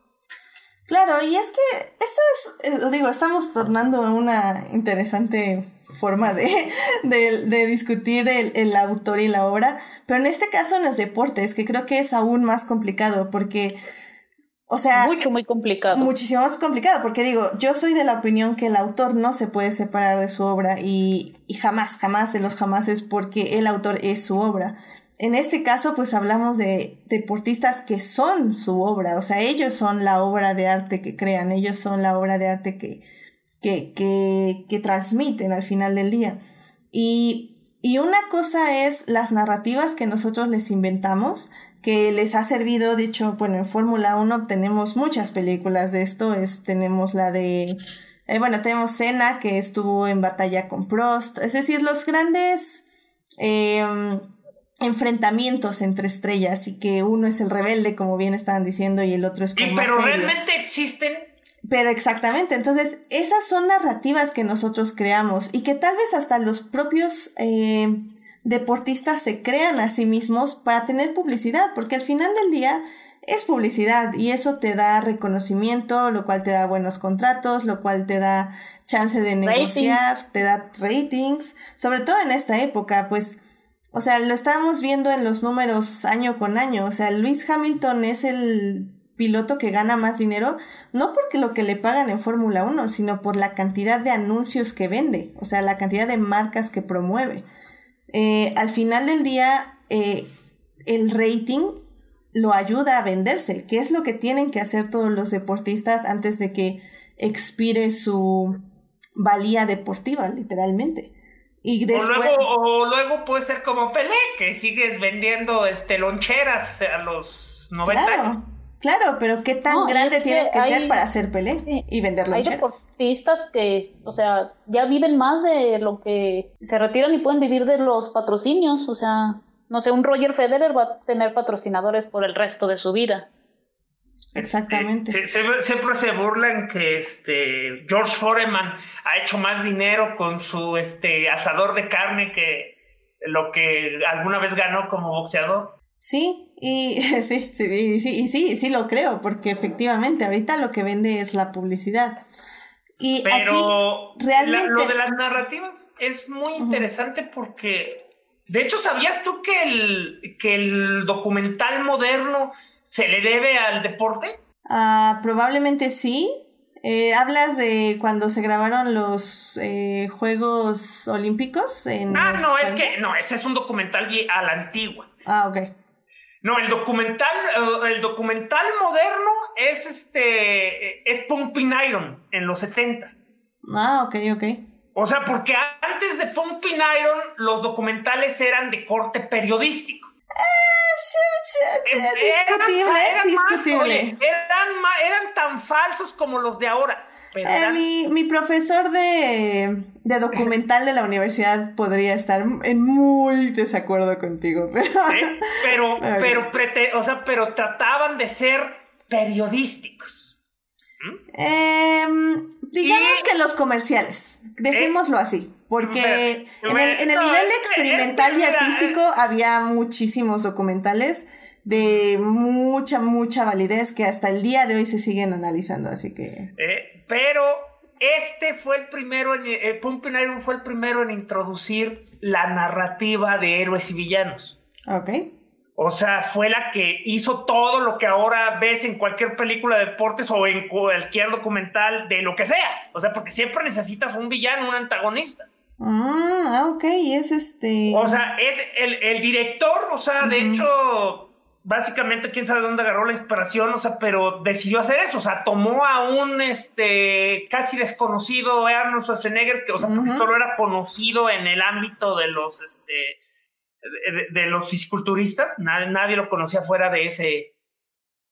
Claro, y es que esto es, eh, digo, estamos tornando una interesante forma *laughs* de, de, discutir el, el, autor y la obra, pero en este caso en los deportes, que creo que es aún más complicado porque o sea, mucho, muy complicado. Muchísimo más complicado, porque digo, yo soy de la opinión que el autor no se puede separar de su obra y, y jamás, jamás de los jamás es porque el autor es su obra. En este caso, pues hablamos de deportistas que son su obra, o sea, ellos son la obra de arte que crean, ellos son la obra de arte que, que, que, que transmiten al final del día. Y y una cosa es las narrativas que nosotros les inventamos, que les ha servido, de hecho, bueno, en Fórmula 1 tenemos muchas películas de esto, es, tenemos la de, eh, bueno, tenemos Senna que estuvo en batalla con Prost, es decir, los grandes em, enfrentamientos entre estrellas y que uno es el rebelde, como bien estaban diciendo, y el otro es como... pero realmente existen pero exactamente, entonces esas son narrativas que nosotros creamos y que tal vez hasta los propios eh, deportistas se crean a sí mismos para tener publicidad, porque al final del día es publicidad y eso te da reconocimiento, lo cual te da buenos contratos, lo cual te da chance de negociar, te da ratings, sobre todo en esta época, pues, o sea, lo estamos viendo en los números año con año, o sea, Luis Hamilton es el piloto que gana más dinero, no porque lo que le pagan en Fórmula 1, sino por la cantidad de anuncios que vende, o sea, la cantidad de marcas que promueve. Eh, al final del día, eh, el rating lo ayuda a venderse, que es lo que tienen que hacer todos los deportistas antes de que expire su valía deportiva, literalmente. Y después... o, luego, o luego puede ser como Pelé, que sigues vendiendo este, loncheras a los 90 claro. Claro, pero ¿qué tan grande tienes que, ser para hacer pelé y vender Hay deportistas que, o sea, ya viven más de lo que se retiran y pueden vivir de los patrocinios. O sea, no sé, un Roger Federer va a tener patrocinadores por el resto de su vida. Exactamente. siempre se burlan que este George Foreman ha hecho más dinero con su este asador de carne que lo que alguna vez ganó como boxeador. Sí, y *laughs* sí, sí, y sí, y sí, sí lo creo, porque efectivamente ahorita lo que vende es la publicidad. Y Pero realmente... lo de las narrativas es muy interesante porque, de hecho, ¿sabías tú que el, que el documental moderno se le debe al deporte? Ah, probablemente sí. Eh, ¿Hablas de cuando se grabaron los eh, Juegos Olímpicos? En ah, no, es que no, ese es un documental a la antigua. Ah, ok. No, el documental, eh, el documental moderno es este, es Pumping Iron en los setentas. Ah, ok, ok. O sea, porque antes de Pumping Iron los documentales eran de corte periodístico. Eh, discutible, discutible. eran, eran tan falsos como los de ahora. Eh, mi, mi, profesor de, de, documental de la universidad podría estar en muy desacuerdo contigo, *laughs* pero... pero, *laughs* pero, o sea, pero trataban de ser periodísticos. Em, digamos que los comerciales, dejémoslo así. Porque en el, en el nivel experimental y artístico había muchísimos documentales de mucha, mucha validez que hasta el día de hoy se siguen analizando, así que... Eh, pero este fue el primero, en, eh, Pumping Iron fue el primero en introducir la narrativa de héroes y villanos. Ok. O sea, fue la que hizo todo lo que ahora ves en cualquier película de deportes o en cualquier documental de lo que sea. O sea, porque siempre necesitas un villano, un antagonista. Ah, ok, es este. O sea, es el, director, o sea, de hecho, básicamente quién sabe dónde agarró la inspiración, o sea, pero decidió hacer eso, o sea, tomó a un este casi desconocido Arnold Schwarzenegger, que, o sea, porque solo era conocido en el ámbito de los este de, los fisiculturistas, nadie, nadie, lo conocía fuera de ese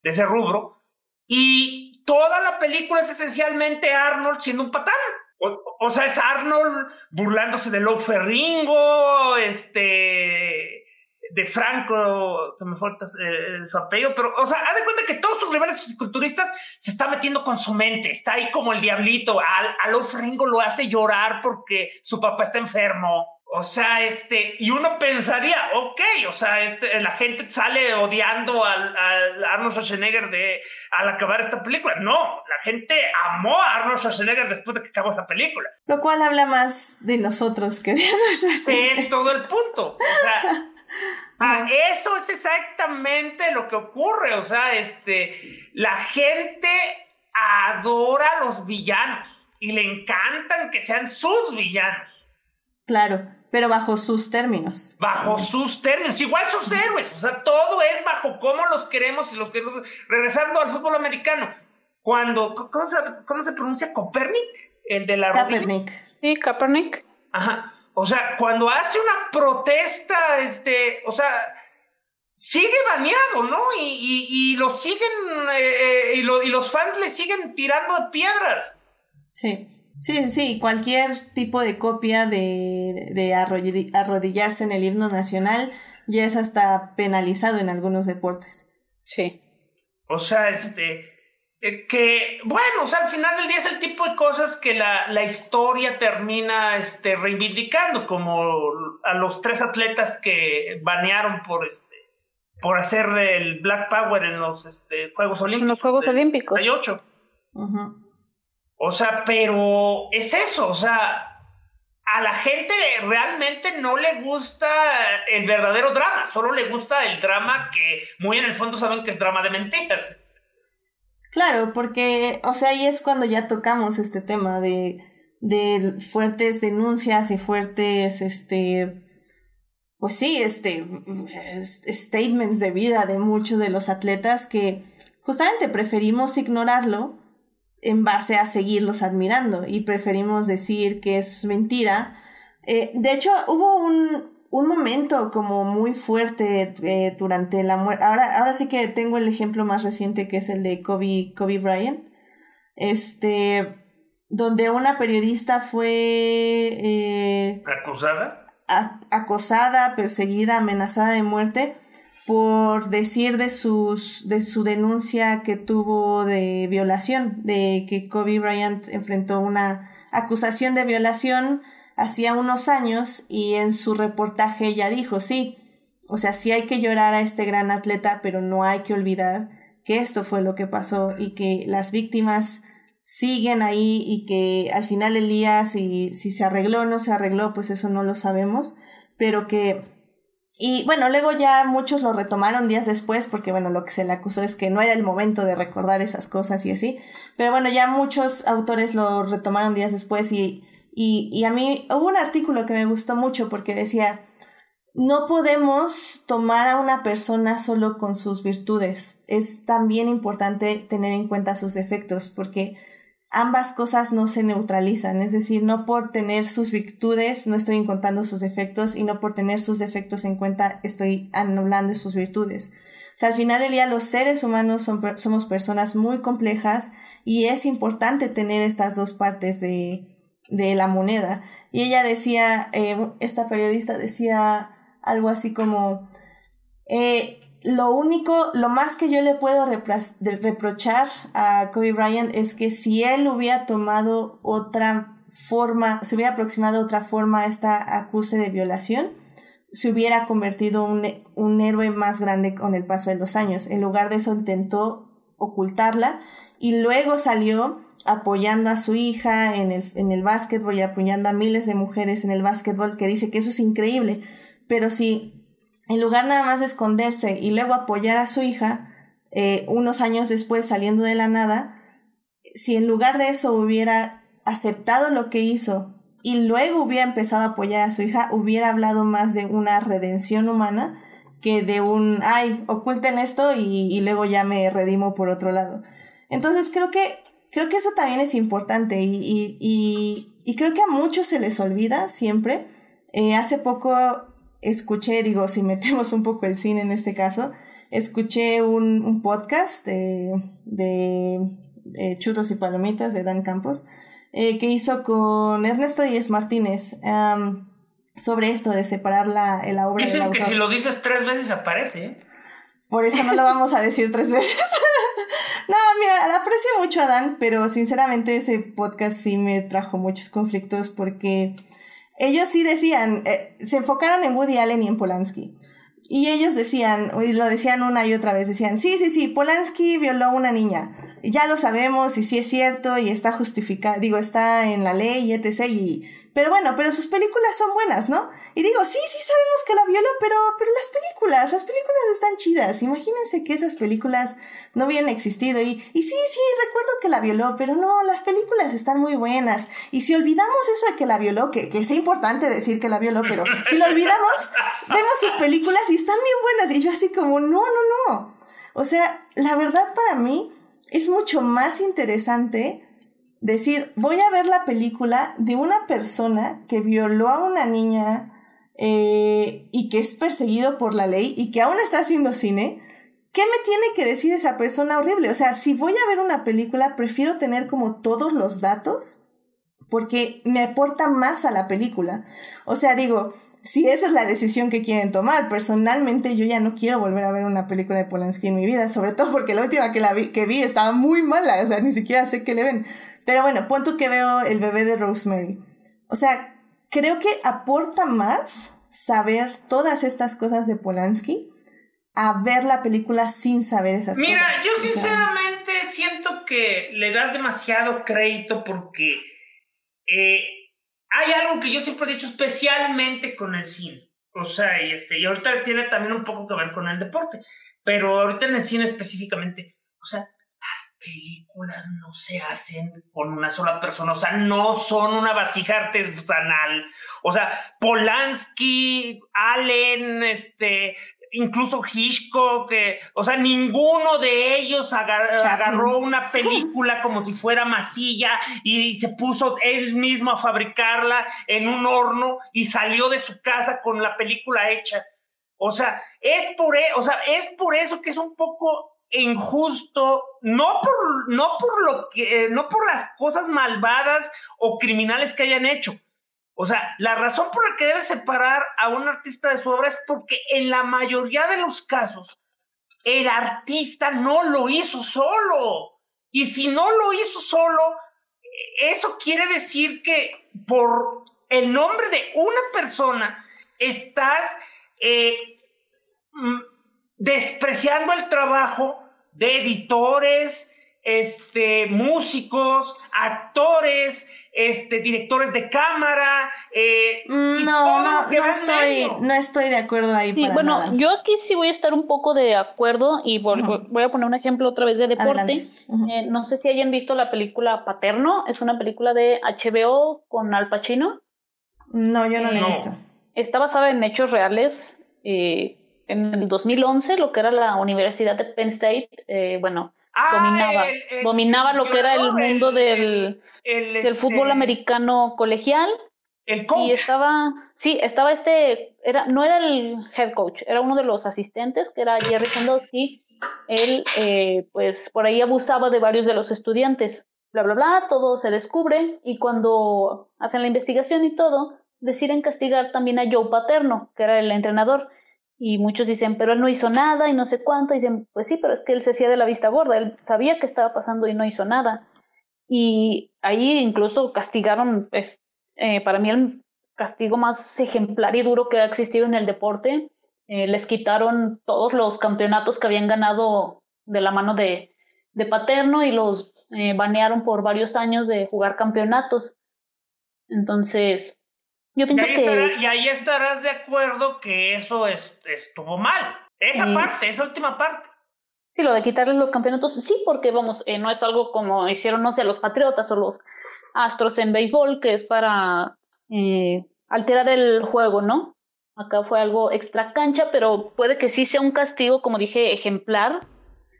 de ese rubro. Y toda la película es esencialmente Arnold siendo un patán. O, sea, es Arnold burlándose de Lou Ferringo, este, de Franco, se me fue eh, su apellido, pero, o sea, haz de cuenta que todos sus rivales fisiculturistas se está metiendo con su mente, está ahí como el diablito, a, a Lou Ferringo lo hace llorar porque su papá está enfermo. O sea, este, y uno pensaría, ok, o sea, este, la gente sale odiando al, Arnold Schwarzenegger de, al acabar esta película. No, la gente amó a Arnold Schwarzenegger después de que acabó esta película. Lo cual habla más de nosotros que de Arnold Schwarzenegger. Es todo el punto. O sea, *laughs* ah, eso es exactamente lo que ocurre. O sea, este, la gente adora a los villanos y le encantan que sean sus villanos. Claro, pero bajo sus términos. Bajo sus términos, igual sus héroes, o sea, todo es bajo cómo los queremos y los queremos. Regresando al fútbol americano, cuando, ¿cómo se, cómo se pronuncia? Copernic, el de la... Kaepernick. Sí, Kaepernick. Ajá, o sea, cuando hace una protesta, este, o sea, sigue baneado, ¿no? Y, y, lo siguen, eh, y, y los fans le siguen tirando piedras. Sí. Sí, sí, cualquier tipo de copia de, de arrodillarse en el himno nacional ya es hasta penalizado en algunos deportes. Sí. O sea, este, eh, que, bueno, o sea, al final del día es el tipo de cosas que la, la historia termina este, reivindicando, como a los tres atletas que banearon por este por hacer el Black Power en los este, Juegos Olímpicos. En los Juegos Olímpicos. Hay ocho. O sea, pero es eso, o sea, a la gente realmente no le gusta el verdadero drama, solo le gusta el drama que muy en el fondo saben que es drama de mentiras. Claro, porque, o sea, ahí es cuando ya tocamos este tema de, de fuertes denuncias y fuertes, este, pues sí, este, statements de vida de muchos de los atletas que justamente preferimos ignorarlo en base a seguirlos admirando y preferimos decir que es mentira. Eh, de hecho, hubo un, un momento como muy fuerte eh, durante la muerte. Ahora, ahora sí que tengo el ejemplo más reciente que es el de Kobe, Kobe Bryant. Este, donde una periodista fue eh, acusada. acosada, perseguida, amenazada de muerte por decir de sus de su denuncia que tuvo de violación, de que Kobe Bryant enfrentó una acusación de violación hacía unos años y en su reportaje ella dijo, sí, o sea, sí hay que llorar a este gran atleta, pero no hay que olvidar que esto fue lo que pasó y que las víctimas siguen ahí y que al final del día si, si se arregló o no se arregló, pues eso no lo sabemos, pero que... Y bueno, luego ya muchos lo retomaron días después porque bueno, lo que se le acusó es que no era el momento de recordar esas cosas y así, pero bueno, ya muchos autores lo retomaron días después y y, a mí hubo un artículo que me gustó mucho porque decía, no podemos tomar a una persona solo con sus virtudes. Es también importante tener en cuenta sus defectos porque ambas cosas no se neutralizan. Es decir, no por tener sus virtudes no estoy contando sus defectos y no por tener sus defectos en cuenta estoy anulando sus virtudes. O sea, al final del día los seres humanos somos personas muy complejas y es importante tener estas dos partes de, de la moneda. Y ella decía, eh, esta periodista decía algo así como, eh, lo único, lo más que yo le puedo reprochar a Kobe Bryant es que si él hubiera tomado otra forma, se hubiera aproximado otra forma a esta acuse de violación, se hubiera convertido un, un héroe más grande con el paso de los años. En lugar de eso intentó ocultarla y luego salió apoyando a su hija en el, en el básquetbol y apoyando a miles de mujeres en el básquetbol, que dice que eso es increíble. Pero si en lugar nada más de esconderse y luego apoyar a su hija, eh, unos años después saliendo de la nada, si en lugar de eso hubiera aceptado lo que hizo y luego hubiera empezado a apoyar a su hija, hubiera hablado más de una redención humana que de un, ay, oculten esto y, y luego ya me redimo por otro lado. Entonces creo que Creo que eso también es importante y, y, y, creo que a muchos se les olvida siempre. Eh, hace poco escuché, digo, si metemos un poco el cine en este caso, escuché un, un podcast de, de, Churros y Palomitas de Dan Campos eh, que hizo con Ernesto Díez Martínez sobre esto de separar la, la obra Dicen que si lo dices tres veces aparece. Por eso no lo vamos a decir tres veces. *laughs* No, mira, aprecio mucho a Dan, pero sinceramente ese podcast sí me trajo muchos conflictos porque ellos sí decían, eh, se enfocaron en Woody Allen y en Polanski. Y ellos decían, y lo decían una y otra vez, decían, sí, sí, sí, Polanski violó a una niña. Ya lo sabemos y sí es cierto y está justificado, digo, está en la ley etc. Y pero bueno, pero sus películas son buenas, ¿no? Y digo, sí, sí sabemos que la violó, pero, pero las películas, las películas están chidas. Imagínense que esas películas no hubieran existido. Y, y sí, sí, recuerdo que la violó, pero no, las películas están muy buenas. Y si olvidamos eso de que la violó, que, que es importante decir que la violó, pero si lo olvidamos, *laughs* vemos sus películas y están bien buenas. Y yo así como, no, no, no. O sea, la verdad para mí es mucho más interesante decir, voy a ver la película de una persona que violó a una niña eh, y que es perseguido por la ley y que aún está haciendo cine, ¿qué me tiene que decir esa persona horrible? O sea, si voy a ver una película, prefiero tener como todos los datos porque me aporta más a la película. O sea, digo, si esa es la decisión que quieren tomar, personalmente yo ya no quiero volver a ver una película de Polanski en mi vida, sobre todo porque la última que, la vi, que vi estaba muy mala, o sea, ni siquiera sé qué le ven. Pero bueno, punto que veo el bebé de Rosemary. O sea, creo que aporta más saber todas estas cosas de Polanski a ver la película sin saber esas cosas. Mira, yo sinceramente siento que le das demasiado crédito porque eh, hay algo que yo siempre he dicho especialmente con el cine. O sea, y, este, y ahorita tiene también un poco que ver con el deporte, pero ahorita en el cine específicamente, o sea, películas no se hacen con una sola persona, o sea, no son una vasija artesanal. O sea, Polanski, Allen, este, incluso Hitchcock, que, o sea, ninguno de ellos agarró una *laughs* película como si fuera masilla y, se puso él mismo a fabricarla en un horno y salió de su casa con la película hecha. O sea, es por, e, o sea, es por eso que es un poco injusto, no por, no por lo que, eh, no por las cosas malvadas o criminales que hayan hecho, o sea, la razón por la que debe separar a un artista de su obra es porque en la mayoría de los casos el artista no lo hizo solo. Y si no lo hizo solo, eso quiere decir que por el nombre de una persona estás eh, mm, despreciando el trabajo de editores, este, músicos, actores, este, directores de cámara. Eh, no, no, no estoy, no estoy de acuerdo ahí. Sí, bueno, yo aquí sí voy a estar un poco de acuerdo y voy, a poner un ejemplo otra vez de deporte. Eh, no sé si hayan visto la película Paterno, es una película de HBO con Al Pacino. No, yo no la he visto. Está basada en hechos reales. Eh, en el 2011, lo que era la Universidad de Penn State, bueno, Ah, dominaba, dominaba lo que era el mundo del, del fútbol este, americano colegial. El coach. Y estaba, sí, estaba este, era, no era el head coach, era uno de los asistentes, que era Jerry Sandowski. Él, eh, pues, por ahí abusaba de varios de los estudiantes. Bla, bla, bla, todo se descubre y cuando hacen la investigación y todo, deciden castigar también a Joe Paterno, que era el entrenador. Y muchos dicen, pero él no hizo nada y no sé cuánto. Y dicen, pues sí, pero es que él se hacía de la vista gorda, él sabía que estaba pasando y no hizo nada. Y ahí incluso castigaron, pues, para mí el castigo más ejemplar y duro que ha existido en el deporte. Eh, les quitaron todos los campeonatos que habían ganado de la mano de, de Paterno y los eh, banearon por varios años de jugar campeonatos. Entonces, yo pienso y que... y ahí estarás de acuerdo que eso es, estuvo mal. Esa parte, esa última parte. Sí, lo de quitarles los campeonatos, sí, porque vamos, eh, no es algo como hicieron, no sé, los Patriotas o los Astros en béisbol, que es para eh, alterar el juego, ¿no? Acá fue algo extra cancha, pero puede que sí sea un castigo, como dije, ejemplar,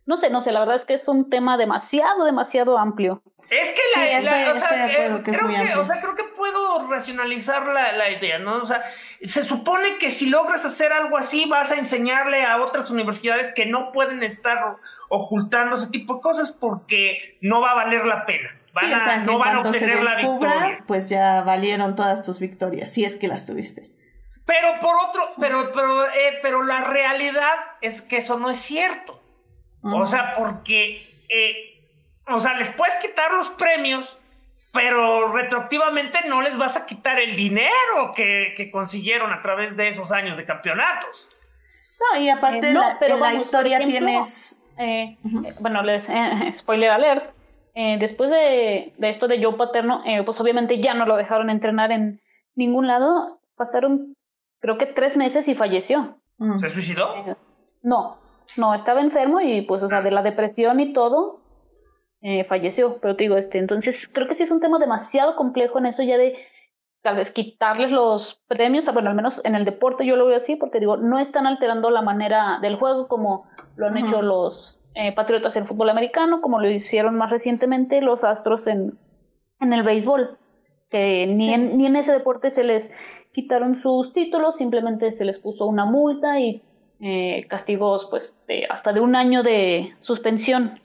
no sé, no sé, la verdad es que es un tema demasiado, demasiado amplio. Es que la, sí, o sea, eh, que es muy amplio. O sea, creo que puedo racionalizar la, la, idea, ¿no? O sea, se supone que si logras hacer algo así, vas a enseñarle a otras universidades que no pueden estar ocultando ese tipo de cosas porque no va a valer la pena. sí, o sea, no van a obtener la victoria. Pues ya valieron todas tus victorias, si es que las tuviste. Pero por otro, pero, pero, eh, pero la realidad es que eso no es cierto. O sea, porque, eh, o sea, les puedes quitar los premios, pero retroactivamente no les vas a quitar el dinero que, que consiguieron a través de esos años de campeonatos. No, y aparte eh, la, en la historia tienes... Eh, bueno, les, *laughs* spoiler alert, después de, de, esto de Joe Paterno, pues obviamente ya no lo dejaron entrenar en ningún lado. Pasaron, creo que tres meses y falleció. ¿Se suicidó? no, no, estaba enfermo y pues, o sea, de la depresión y todo, eh, falleció. Pero te digo, este, entonces creo que sí es un tema demasiado complejo en eso ya de tal vez quitarles los premios, bueno, al menos en el deporte yo lo veo así, porque digo, no están alterando la manera del juego como lo han hecho los eh, Patriotas en el fútbol americano, como lo hicieron más recientemente los Astros en, en el béisbol. que ni, en, ni en ese deporte se les quitaron sus títulos, simplemente se les puso una multa y eh, castigos pues de hasta de un año de suspensión.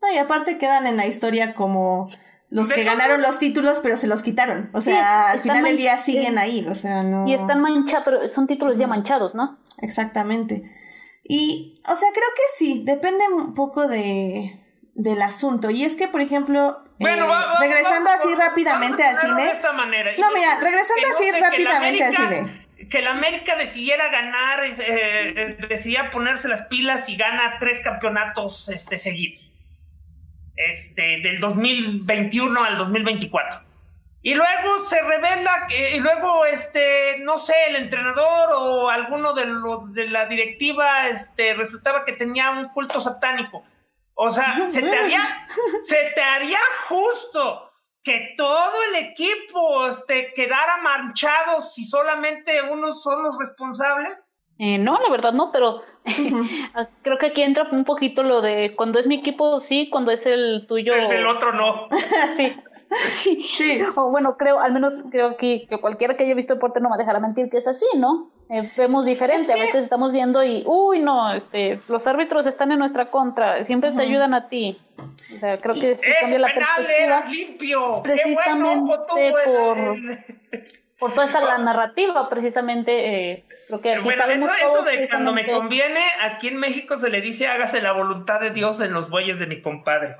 No, y aparte quedan en la historia como los que ganaron los títulos pero se los quitaron. O sea, al final del día siguen ahí, o sea, no... Y están manchados, pero son títulos ya manchados, ¿no? Exactamente. Y, o sea, creo que sí, depende un poco de, del asunto. Y es que, por ejemplo, bueno, eh, regresando así rápidamente al cine. De esta manera. No, mira, regresando así rápidamente al cine. Que la América decidiera ganar, eh, eh, decidía ponerse las pilas y gana tres campeonatos este, seguidos. Este, del 2021 al 2024. Y luego se revela, y luego, este, no sé, el entrenador o alguno de los de la directiva, este, resultaba que tenía un culto satánico. O sea, se te haría, se te haría justo que todo el equipo este, quedara manchado si solamente unos son los responsables. Eh, no, la verdad no, pero *laughs* creo que aquí entra un poquito lo de cuando es mi equipo sí, cuando es el tuyo. El del otro no. *laughs* sí. Sí. O bueno, creo, al menos creo que, que cualquiera que haya visto deporte no me dejará mentir que es así, ¿no? Eh, vemos diferente, a veces estamos viendo y, uy, no, este, los árbitros están en nuestra contra, siempre te ayudan a ti. O sea, creo que sí cambia la perspectiva. limpio! Precisamente por, *laughs* por toda esta la narrativa, precisamente. Eh, creo que bueno, sabemos eso, eso de cuando me conviene, aquí en México se le dice hágase la voluntad de Dios en los bueyes de mi compadre.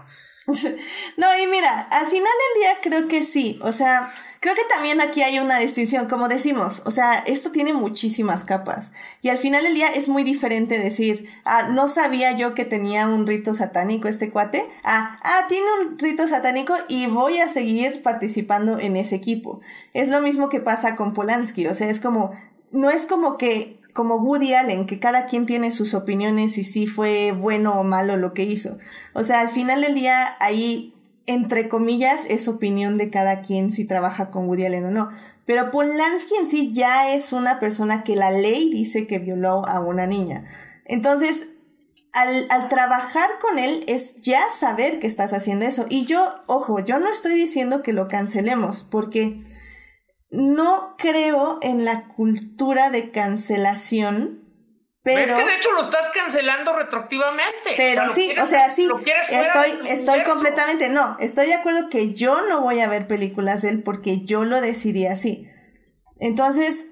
*laughs* No, y mira, al final del día creo que sí, o sea, creo que también aquí hay una distinción, como decimos, o sea, esto tiene muchísimas capas y al final del día es muy diferente decir, ah, no sabía yo que tenía un rito satánico este cuate, ah, ah, tiene un rito satánico y voy a seguir participando en ese equipo. Es lo mismo que pasa con Polanski, o sea, es como, no es como que como Woody Allen, que cada quien tiene sus opiniones y si fue bueno o malo lo que hizo. O sea, al final del día, ahí, entre comillas, es opinión de cada quien si trabaja con Woody Allen o no. Pero Polanski en sí ya es una persona que la ley dice que violó a una niña. Entonces, al, al, trabajar con él es ya saber que estás haciendo eso. Y yo, ojo, yo no estoy diciendo que lo cancelemos, porque no creo en la cultura de cancelación. Pero, es que de hecho lo estás cancelando retroactivamente. Pero sí, o sea, sí, estoy, estoy completamente, no, estoy de acuerdo que yo no voy a ver películas de él porque yo lo decidí así. Entonces,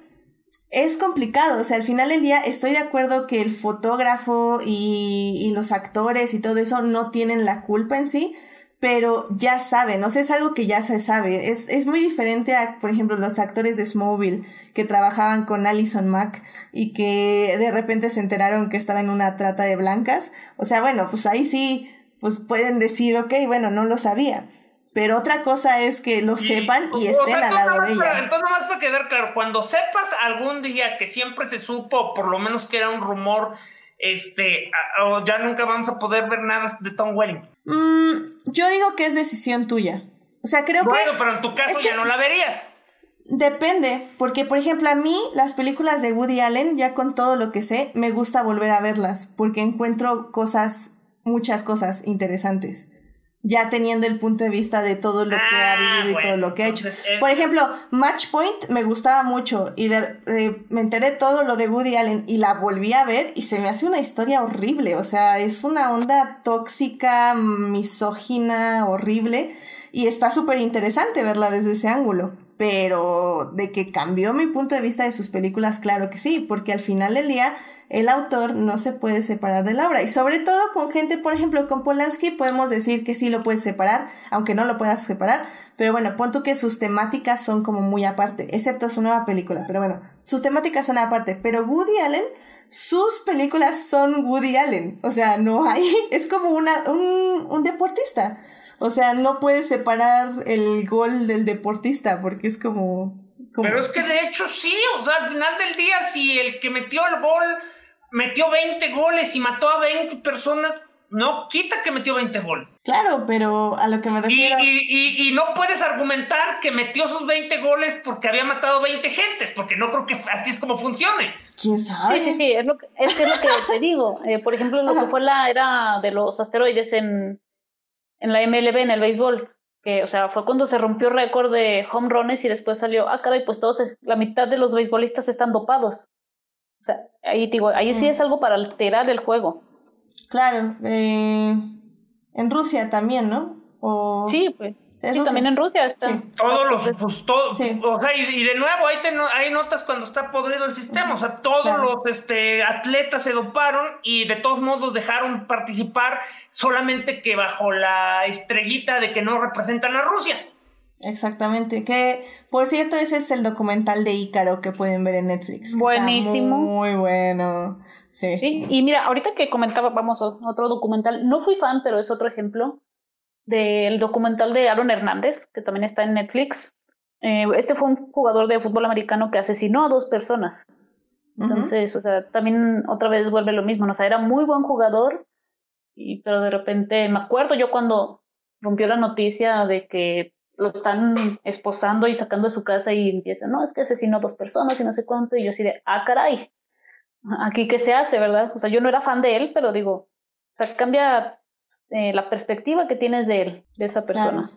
es complicado, o sea, al final del día estoy de acuerdo que el fotógrafo y, y los actores y todo eso no tienen la culpa en sí, pero ya saben, o sea, es algo que ya se sabe. Es, es muy diferente a, por ejemplo, los actores de Smallville que trabajaban con Alison Mack y que de repente se enteraron que estaba en una trata de blancas. O sea, bueno, pues ahí sí, pues pueden decir, ok, bueno, no lo sabía. Pero otra cosa es que lo sepan y estén al lado de ella. entonces, nomás para quedar claro, cuando sepas algún día que siempre se supo, por lo menos que era un rumor, este, ya nunca vamos a poder ver nada de Tom Welling. Mm, yo digo que es decisión tuya. O sea, creo que. Bueno, pero en tu caso ya no la verías. Depende, porque por ejemplo a mí las películas de Woody Allen, ya con todo lo que sé, me gusta volver a verlas, porque encuentro cosas, muchas cosas interesantes ya teniendo el punto de vista de todo lo que ha ah, vivido y todo lo que ha hecho. Por ejemplo, Match Point me gustaba mucho y me enteré todo lo de Woody Allen y la volví a ver y se me hace una historia horrible, o sea, es una onda tóxica, misógina, horrible y está súper interesante verla desde ese ángulo. Pero de que cambió mi punto de vista de sus películas, claro que sí, porque al final del día el autor no se puede separar de la obra. Y sobre todo con gente, por ejemplo, con Polanski podemos decir que sí lo puedes separar, aunque no lo puedas separar. Pero bueno, pon tú que sus temáticas son como muy aparte, excepto su nueva película. Pero bueno, sus temáticas son aparte. Pero Woody Allen, sus películas son Woody Allen. O sea, no hay, *laughs* es como una, un, un deportista. O sea, no puedes separar el gol del deportista porque es como... Pero es que de hecho sí, o sea, al final del día, si el que metió el gol metió 20 goles y mató a 20 personas, no quita que metió 20 goles. Claro, pero a lo que me refiero. Y, no puedes argumentar que metió esos 20 goles porque había matado 20 gentes, porque no creo que así es como funcione. ¿Quién sabe? Sí, sí, sí, es, lo que, es, lo que te digo. Eh, por ejemplo, lo que fue la era de los asteroides en, en la MLB, en el béisbol que, o sea, fue cuando se rompió récord de home runs y después salió, ah, caray, pues todos, la mitad de los beisbolistas están dopados. O sea, ahí digo, ahí sí mm. es algo para alterar el juego. Claro, eh, en Rusia también, ¿no? O... Sí, pues. Sí, también en Rusia está. Todos los, pues todo, o sea, y, de nuevo, ahí, te, ahí notas cuando está podrido el sistema, o sea, todos los este, atletas se doparon y de todos modos dejaron participar solamente que bajo la estrellita de que no representan a Rusia. Exactamente, que por cierto ese es el documental de Ícaro que pueden ver en Netflix. Buenísimo. muy bueno. Sí. sí. Y mira, ahorita que comentaba, vamos, otro documental, no fui fan, pero es otro ejemplo del documental de Aaron Hernández, que también está en Netflix. Eh, este fue un jugador de fútbol americano que asesinó a dos personas. Entonces, o sea, también otra vez vuelve lo mismo, ¿no? o sea, era muy buen jugador, y, pero de repente, me acuerdo yo cuando rompió la noticia de que lo están esposando y sacando de su casa y empieza, no, es que asesinó a dos personas y no sé cuánto, y yo así de, ah, caray, aquí qué se hace, ¿verdad? O sea, yo no era fan de él, pero digo, o sea, cambia eh, la perspectiva que tienes de él, de esa persona.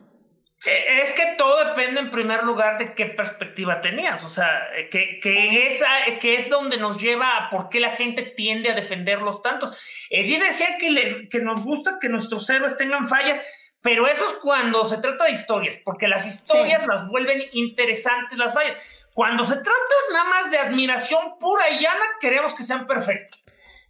Eh, es que todo depende en primer lugar de qué perspectiva tenías, o sea, eh, que, que, esa, que es donde nos lleva a por qué la gente tiende a defenderlos tantos. Eddie decía que, le, que nos gusta que nuestros héroes tengan fallas, pero eso es cuando se trata de historias, porque las historias las vuelven interesantes las fallas. Cuando se trata nada más de admiración pura y llana, queremos que sean perfectos.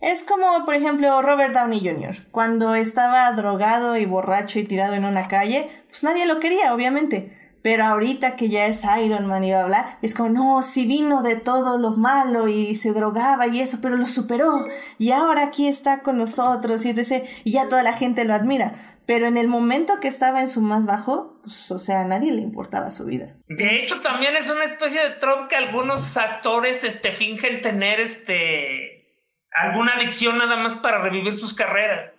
Es como, por ejemplo, Robert Downey Jr. Cuando estaba drogado y borracho y tirado en una calle, pues nadie lo quería, obviamente. Pero ahorita que ya es Iron Man y bla, bla, es como, no, si vino de todo lo malo y se drogaba y eso, pero lo superó. Y ahora aquí está con nosotros y etc. Y ya toda la gente lo admira. Pero en el momento que estaba en su más bajo, pues, o sea, a nadie le importaba su vida. De hecho, también es una especie de Trump que algunos actores este, fingen tener este alguna adicción nada más para revivir sus carreras.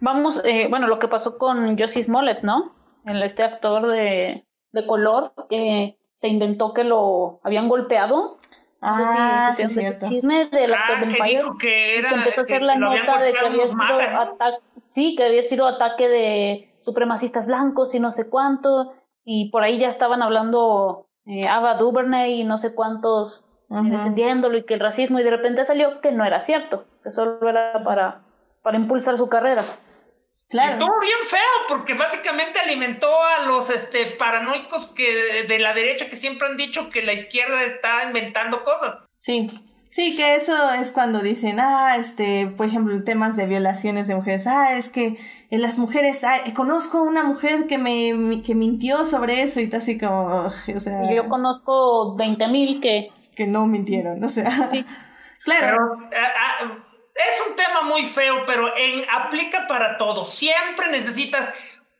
Vamos, eh, bueno, lo que pasó con Josie Smollett, ¿no? El, este actor de, de color que se inventó que lo habían golpeado. Ah, sí, es cierto. Del ah, que dijo que era, se empezó a hacer la nota de que había sido ataque, sí, que había sido ataque de supremacistas blancos y no sé cuánto, y por ahí ya estaban hablando eh, Ava DuVernay y no sé cuántos defendiéndolo y que el racismo y de repente salió que no era cierto, que solo era para, para impulsar su carrera. Claro. estuvo bien feo porque básicamente alimentó a los este, paranoicos que de, la derecha que siempre han dicho que la izquierda está inventando cosas. Sí, Sí, que eso es cuando dicen, ah, este, por ejemplo, temas de violaciones de mujeres, ah, es que en las mujeres, ah, conozco una mujer que me que mintió sobre eso y está así como, o sea. Yo conozco 20 mil que que no mintieron, o sea, *laughs* claro. Eh, ah, es un tema muy feo, pero en, aplica para todo. Siempre necesitas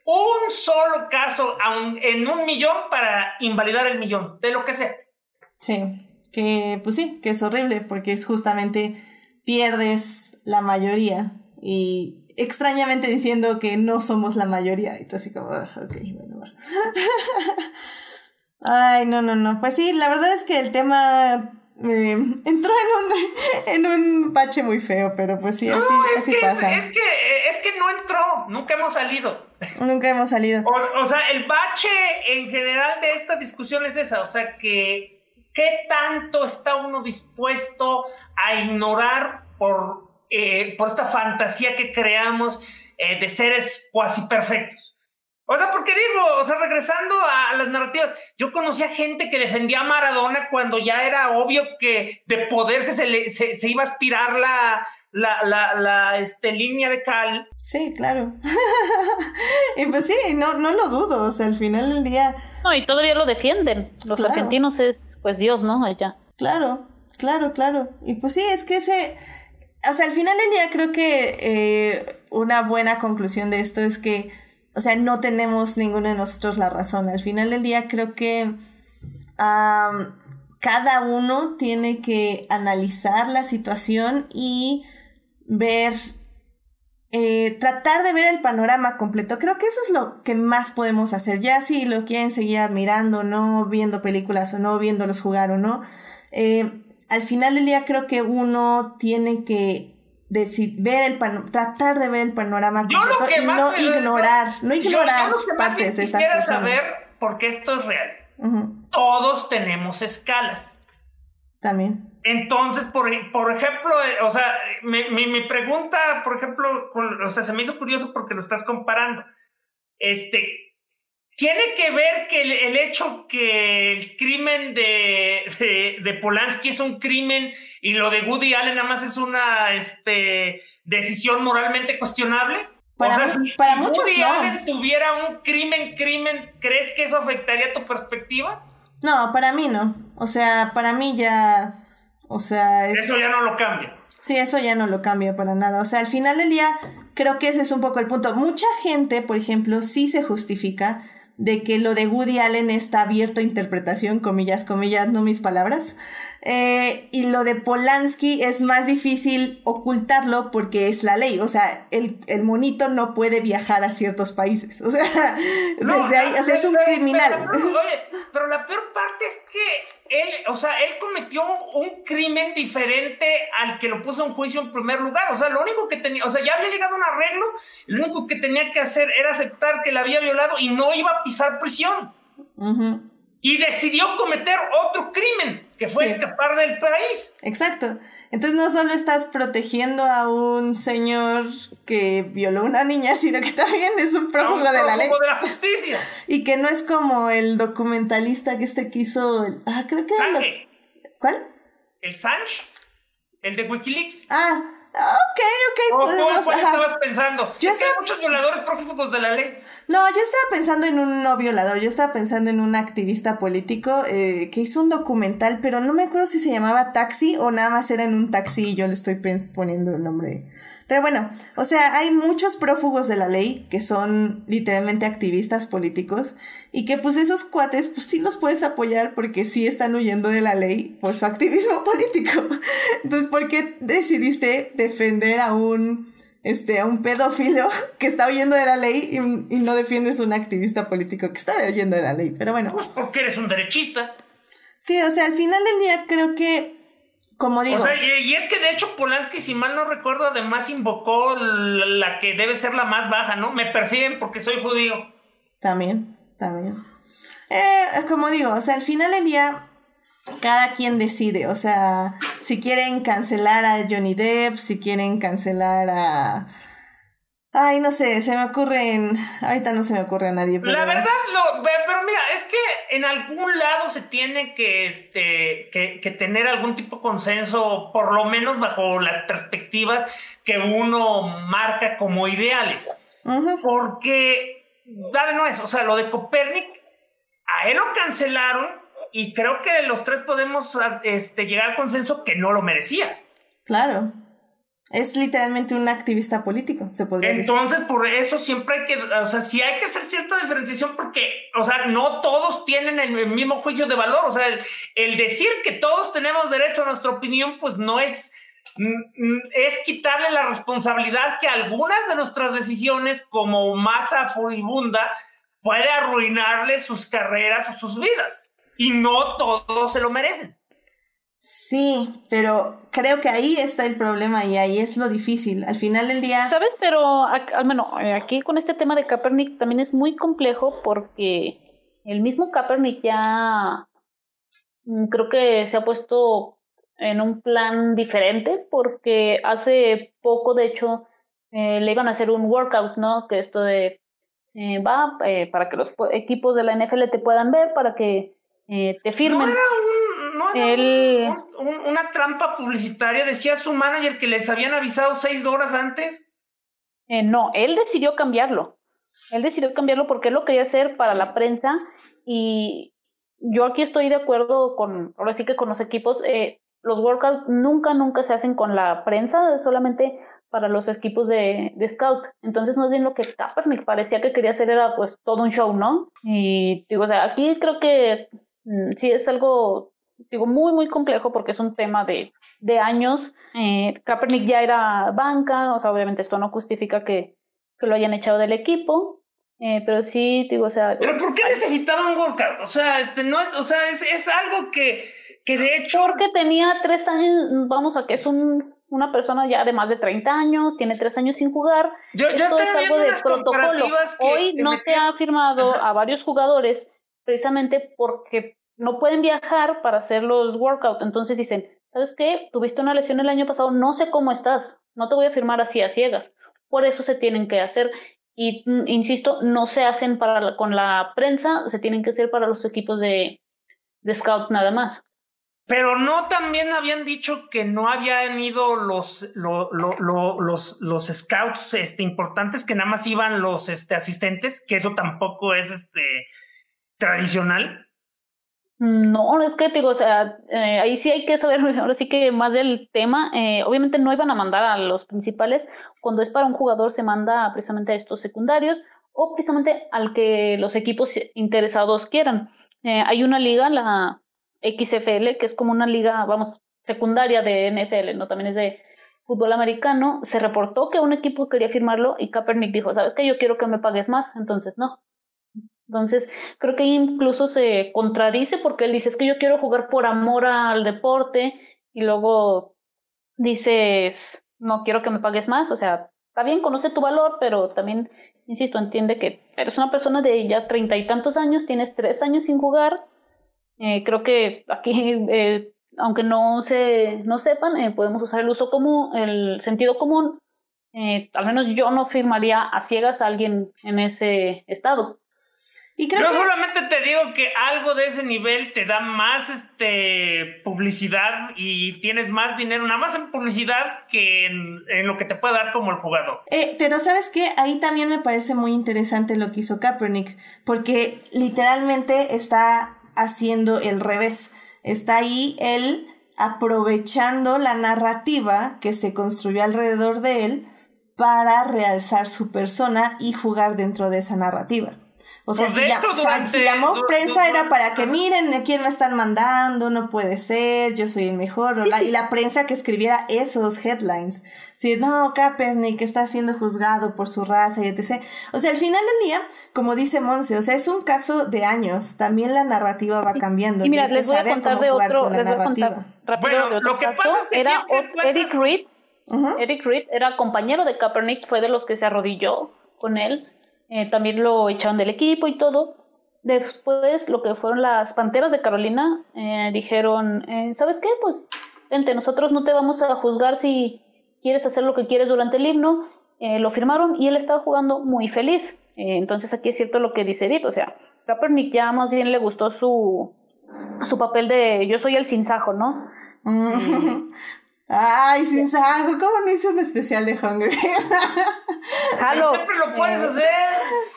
un solo caso en un millón para invalidar el millón, de lo que sea. Sí, que pues sí, que es horrible porque es justamente pierdes la mayoría y extrañamente diciendo que no somos la mayoría y tú así como, ah, ok, bueno, va. *laughs* Ay, no, no, no. Pues sí, la verdad es que el tema eh, *laughs* entró en un, *laughs* en un bache muy feo, pero pues sí, así, así pasa. Es, que, es que no entró, nunca hemos salido. Nunca hemos salido. O, sea, el bache en general de esta discusión es esa, o sea, que qué tanto está uno dispuesto a ignorar por, eh, por esta fantasía que creamos eh, de seres cuasi perfectos. O sea, porque digo, o sea, regresando a las narrativas, yo conocía gente que defendía a Maradona cuando ya era obvio que de poderse se, se, iba a aspirar la, la, la, la este, línea de cal. Sí, claro. *laughs* y pues sí, no, no lo dudo, o sea, al final del día... No, y todavía lo defienden. Los argentinos es, pues Dios, ¿no? Allá. Claro, claro, claro. Y pues sí, es que ese... O sea, al final del día creo que eh, una buena conclusión de esto es que o sea, no tenemos ninguno de nosotros la razón. Al final del día creo que cada uno tiene que analizar la situación y ver, eh, tratar de ver el panorama completo. Creo que eso es lo que más podemos hacer. Ya si lo quieren seguir admirando, no viendo películas o no viéndolos jugar o no. Eh, al final del día creo que uno tiene que ver el tratar de ver el panorama completo y no ignorar, no ignorar partes de esas personas. saber, porque esto es real. Todos tenemos escalas. También. Entonces, por, por ejemplo, eh, o sea, mi, mi, pregunta, por ejemplo, o sea, se me hizo curioso porque lo estás comparando. Este, tiene que ver que el, hecho que el crimen de, de, Polanski es un crimen y lo de Woody Allen nada más es una este, decisión moralmente cuestionable. Para, si, muchos Woody Allen tuviera un crimen, crimen, ¿crees que eso afectaría tu perspectiva? No, para mí no. O sea, para mí ya o sea, eso ya no lo cambia. Sí, eso ya no lo cambia para nada. O sea, al final del día, creo que ese es un poco el punto. Mucha gente, por ejemplo, sí se justifica de que lo de Woody Allen está abierto a interpretación, comillas, comillas, no mis palabras. Eh, y lo de Polanski es más difícil ocultarlo porque es la ley. O sea, el, monito no puede viajar a ciertos países. O sea, *laughs* desde ahí, o sea, es un criminal. oye, pero la peor parte es que él, o sea, él cometió un crimen diferente al que lo puso en juicio en primer lugar. O sea, lo único que tenía, o sea, ya había llegado a un arreglo, lo único que tenía que hacer era aceptar que la había violado y no iba a pisar prisión. Y decidió cometer otro crimen, que fue escapar del país. Exacto. Entonces no solo estás protegiendo a un señor que violó a una niña, *laughs* sino que también es un prófugo, de la ley. de la justicia. Y que no es como el documentalista que este quiso... Ah, creo que... El ¿Cuál? El Sanch. El de Wikileaks. Ah, Ok, ok. ¿Cuál estabas pensando? Yo estaba... muchos violadores prófugos de la ley. No, yo estaba pensando en un no violador. Yo estaba pensando en un activista político eh, que hizo un documental, pero no me acuerdo si se llamaba Taxi o nada más era en un taxi y yo le estoy poniendo el nombre. Pero bueno, o sea, hay muchos prófugos de la ley que son literalmente activistas políticos y que pues esos cuates pues sí los puedes apoyar porque sí están huyendo de la ley por su activismo *laughs* político. Entonces, ¿por qué decidiste defender a un este, a un pedófilo *laughs* que está huyendo de la ley y, no defiendes a un activista político que está huyendo de la ley. Pero bueno. Pues porque eres un derechista. Sí, o sea, al final del día creo que como digo. O sea, y, es que de hecho Polanski, si mal no recuerdo, además invocó la, que debe ser la más baja, ¿no? Me persiguen porque soy judío. También, también. Eh, como digo, o sea, al final del día, cada quien decide. O sea, si quieren cancelar a Johnny Depp, si quieren cancelar a Ay, no sé, se me ocurren. Ahorita no se me ocurre a nadie. Pero... La verdad, lo, pero mira, es que en algún lado se tiene que, este, que, que, tener algún tipo de consenso, por lo menos bajo las perspectivas que uno marca como ideales. Porque, dale, no es, o sea, lo de Copernic, a él lo cancelaron y creo que los tres podemos este, llegar al consenso que no lo merecía. Claro. Es literalmente un activista político, se podría Entonces, por eso siempre hay que, o sea, sí hay que hacer cierta diferenciación porque, o sea, no todos tienen el mismo juicio de valor. O sea, el, decir que todos tenemos derecho a nuestra opinión, pues no es, mm, mm, es quitarle la responsabilidad que algunas de nuestras decisiones, como masa furibunda, puede arruinarle sus carreras o sus vidas. Y no todos se lo merecen. Sí, pero creo que ahí está el problema y ahí es lo difícil. Al final del día. ¿Sabes? Pero al menos eh, aquí con este tema de Kaepernick también es muy complejo porque el mismo Kaepernick ya mm, creo que se ha puesto en un plan diferente porque hace poco, de hecho, eh, le iban a hacer un workout, ¿no? Que esto de eh, va para que los equipos de la NFL te puedan ver, para que te firmen. No no una trampa publicitaria. Decía su manager que les habían avisado seis horas antes. Eh, no, él decidió cambiarlo. Él decidió cambiarlo porque él lo quería hacer para la prensa y yo aquí estoy de acuerdo con, ahora sí que con los equipos, eh, los workouts nunca, nunca se hacen con la prensa, solamente para los equipos de, de scout. Entonces, más bien lo que me parecía que quería hacer era pues todo un show, ¿no? Y digo, o sea, aquí creo que mm, sí es algo digo, muy, muy complejo porque es un tema de, de años. Eh, Kaepernick ya era banca, o sea, obviamente esto no justifica que, que lo hayan echado del equipo. Eh, pero sí, digo, o sea. ¿Pero por qué necesitaban workout? O sea, este, no es, o sea, es, es algo que, que de hecho. Porque tenía tres años, vamos a que es un una persona ya de más de 30 años, tiene 3 años sin jugar. Yo, Esto es algo de protocolo. Hoy no se ha firmado a varios jugadores precisamente porque no pueden viajar para hacer los workouts. Entonces dicen, ¿sabes qué? Tuviste una lesión el año pasado, no sé cómo estás, no te voy a firmar así a ciegas. Por eso se tienen que hacer. Y mm, insisto, no se hacen para con la prensa, se tienen que hacer para los equipos de, de scout nada más. Pero no también habían dicho que no habían ido los, los, los scouts este, importantes, que nada más iban los este, asistentes, que eso tampoco es este, tradicional. No, es que digo, o sea, eh, ahí sí hay que saber, *laughs* ahora sí que más del tema. Eh, obviamente no iban a mandar a los principales. Cuando es para un jugador se manda precisamente a estos secundarios o precisamente al que los equipos interesados quieran. Eh, hay una liga, la XFL, que es como una liga, vamos, secundaria de NFL, ¿no? También es de fútbol americano. Se reportó que un equipo quería firmarlo y Kaepernick dijo, ¿sabes qué? Yo quiero que me pagues más, entonces no. Entonces, creo que incluso se contradice porque él dice, es que yo quiero jugar por amor al deporte y luego dices, no quiero que me pagues más, o sea, está bien, conoce tu valor, pero también, insisto, entiende que eres una persona de ya treinta y tantos años, tienes tres años sin jugar, eh, creo que aquí, *laughs* eh, aunque no se no sepan, eh, podemos usar el uso común, el sentido común. al menos yo no firmaría a ciegas a alguien en ese estado. Y creo Yo solamente te digo que algo de ese nivel te da más este publicidad y tienes más dinero, nada más en publicidad que en, en lo que te puede dar como el jugador. pero sabes qué, ahí también me parece muy interesante lo que hizo Kaepernick, porque literalmente está haciendo el revés. Está ahí él aprovechando la narrativa que se construyó alrededor de él para realzar su persona y jugar dentro de esa narrativa. O sea, si, llamó prensa era para que miren a quién me están mandando, no puede ser, yo soy el mejor. y la prensa que escribiera esos headlines. Decir, no, Kaepernick está siendo juzgado por su raza y etc. O sea, al final del día, como dice Monse, o sea, es un caso de años. También la narrativa va cambiando. Y mira, les voy a contar de otro, les voy a contar rápido de otro caso. era Eric Reed. Eric Reed era compañero de Kaepernick, fue de los que se arrodilló con él eh, también lo echaron del equipo y todo. Después, lo que fueron las Panteras de Carolina, eh, dijeron, eh, ¿sabes qué? Pues, vente, nosotros no te vamos a juzgar si quieres hacer lo que quieres durante el himno. lo firmaron y él estaba jugando muy feliz. entonces aquí es cierto lo que dice Edith, o sea, Kaepernick ya más bien le gustó su, su papel de yo soy el sinsajo, ¿no? *laughs* Ay, sin saco, ¿cómo no hizo un especial de Hunger Games? *laughs* Siempre lo puedes hacer.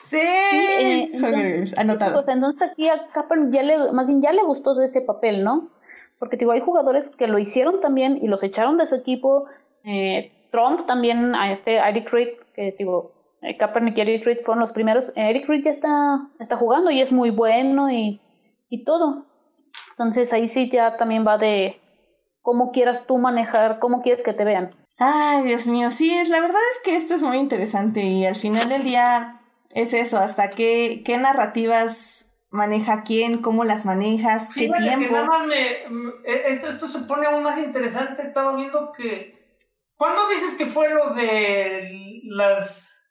Sí, eh, Hunger Games, anotado. Pues, entonces aquí a Kaepernick ya le, más bien ya le gustó ese papel, ¿no? Porque digo, hay jugadores que lo hicieron también y los echaron de su equipo. Eh, Trump también, a este Eric Reed, que digo, eh, Kaepernick y Eric Reed fueron los primeros. Eric Reed ya está, está jugando y es muy bueno y, y todo. Entonces ahí sí ya también va de cómo quieras tú manejar, cómo quieres que te vean. Ay, Dios mío, sí, es, la verdad es que esto es muy interesante y al final del día es eso, hasta qué, qué narrativas maneja quién, cómo las manejas, qué tiempo. nada más me, e, esto, esto se pone aún más interesante, estaba viendo que... ¿Cuándo dices que fue lo de las,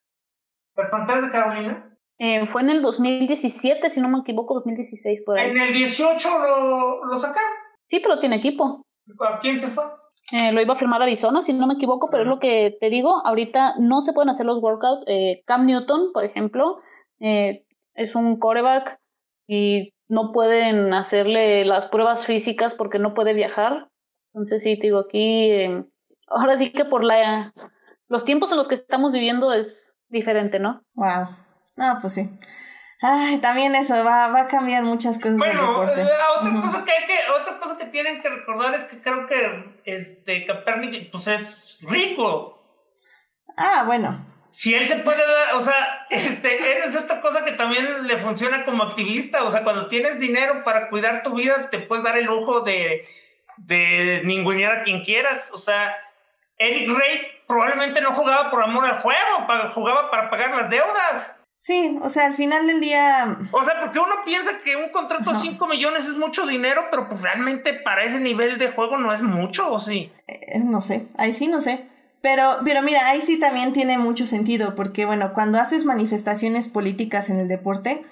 las pantallas de Carolina? Eh, fue en el 2017, si no me equivoco, 2016 por ahí. ¿En el 18 lo, lo sacaron? Sí, pero tiene equipo. ¿A quién se fue? Eh, lo iba a firmar Arizona, si no me equivoco, pero es lo que te digo, ahorita no se pueden hacer los workouts. Eh, Cam Newton, por ejemplo, eh, es un coreback y no pueden hacerle las pruebas físicas porque no puede viajar. Entonces sí, te digo, aquí, ahora sí que por la, los tiempos en los que estamos viviendo es diferente, ¿no? Wow. No, pues sí. Ay, también eso, va, va a cambiar muchas cosas del deporte. Eh, otra, cosa que hay que, otra cosa que tienen que recordar es que creo que este Capernic pues es rico. Ah, bueno. Si él se puede dar, o sea, este, esa es otra cosa que también le funciona como activista. O sea, cuando tienes dinero para cuidar tu vida, te puedes dar el lujo de, de ningunear a quien quieras. O sea, Eric Ray probablemente no jugaba por amor al juego, jugaba para pagar las deudas. Sí, o sea, al final del día. O sea, porque uno piensa que un contrato de 5 millones es mucho dinero, pero pues realmente para ese nivel de juego no es mucho, ¿o sí? Eh, no sé, ahí sí no sé. Pero, pero mira, ahí sí también tiene mucho sentido, porque bueno, cuando haces manifestaciones políticas en el deporte,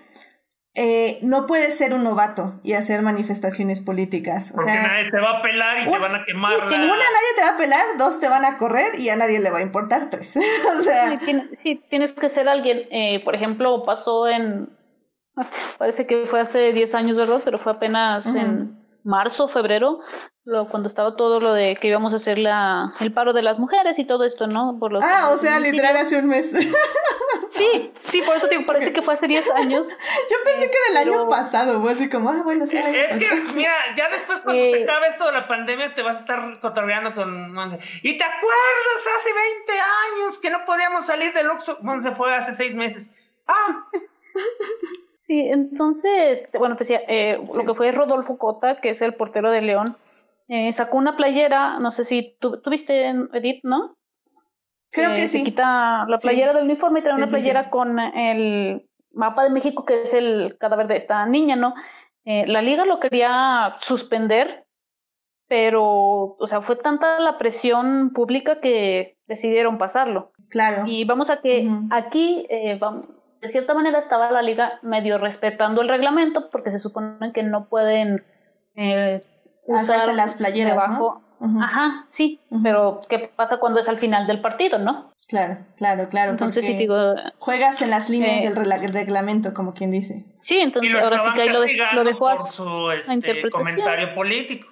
eh, no puedes ser un novato y hacer manifestaciones políticas. O Porque sea, nadie te va a pelar y te van a quemar. una, la- nadie te va a pelar, dos te van a correr y a nadie le va a importar, tres. *laughs* o sea, Sí, tiene- sí, tienes que ser alguien. eh, por ejemplo, pasó en. Parece que fue hace 10 años, ¿verdad? Pero fue apenas en marzo, febrero, lo, cuando estaba todo lo de que íbamos a hacer la, el paro de las mujeres y todo esto, ¿no? Por los ah, o sea, literal hace un mes. *laughs* Sí, sí, por eso te digo, parece que fue hace 10 años. *laughs* Yo pensé que del Pero- año pasado, fue así como, ah, bueno, sí, el año Es que, pasado. *laughs* mira, ya después cuando Eh, se acabe esto de la pandemia te vas a estar cotorreando con Monse. ¿Y te acuerdas hace 20 años que no podíamos salir del Oxxo? Monse fue hace 6 meses. Ah, *laughs* Sí, entonces, bueno, te decía, eh, lo que fue Rodolfo Cota, que es el portero de León, eh, sacó una playera, no sé si tú tuviste, Edith, ¿no? Creo Eh, que se sí. quita la Sí. playera del uniforme y trae Sí, una sí, sí. playera con el mapa de México, que es el cadáver de esta niña, ¿no? Eh, la liga lo quería suspender, pero, o sea, fue tanta la presión pública que decidieron pasarlo. Claro. Y vamos a que Ujú. aquí, eh, vamos, de cierta manera, estaba la liga medio respetando el reglamento, porque se supone que no pueden eh, usar Hacerse las playeras, debajo. ¿no? Ajá, sí, pero ¿qué pasa cuando es al final del partido, no? Claro, claro, claro. Entonces, sí, digo, juegas en las líneas eh, del reglamento, como quien dice. sí, entonces ahora sí que ahí lo, de- lo dejó a, por su este, interpretación. comentario político.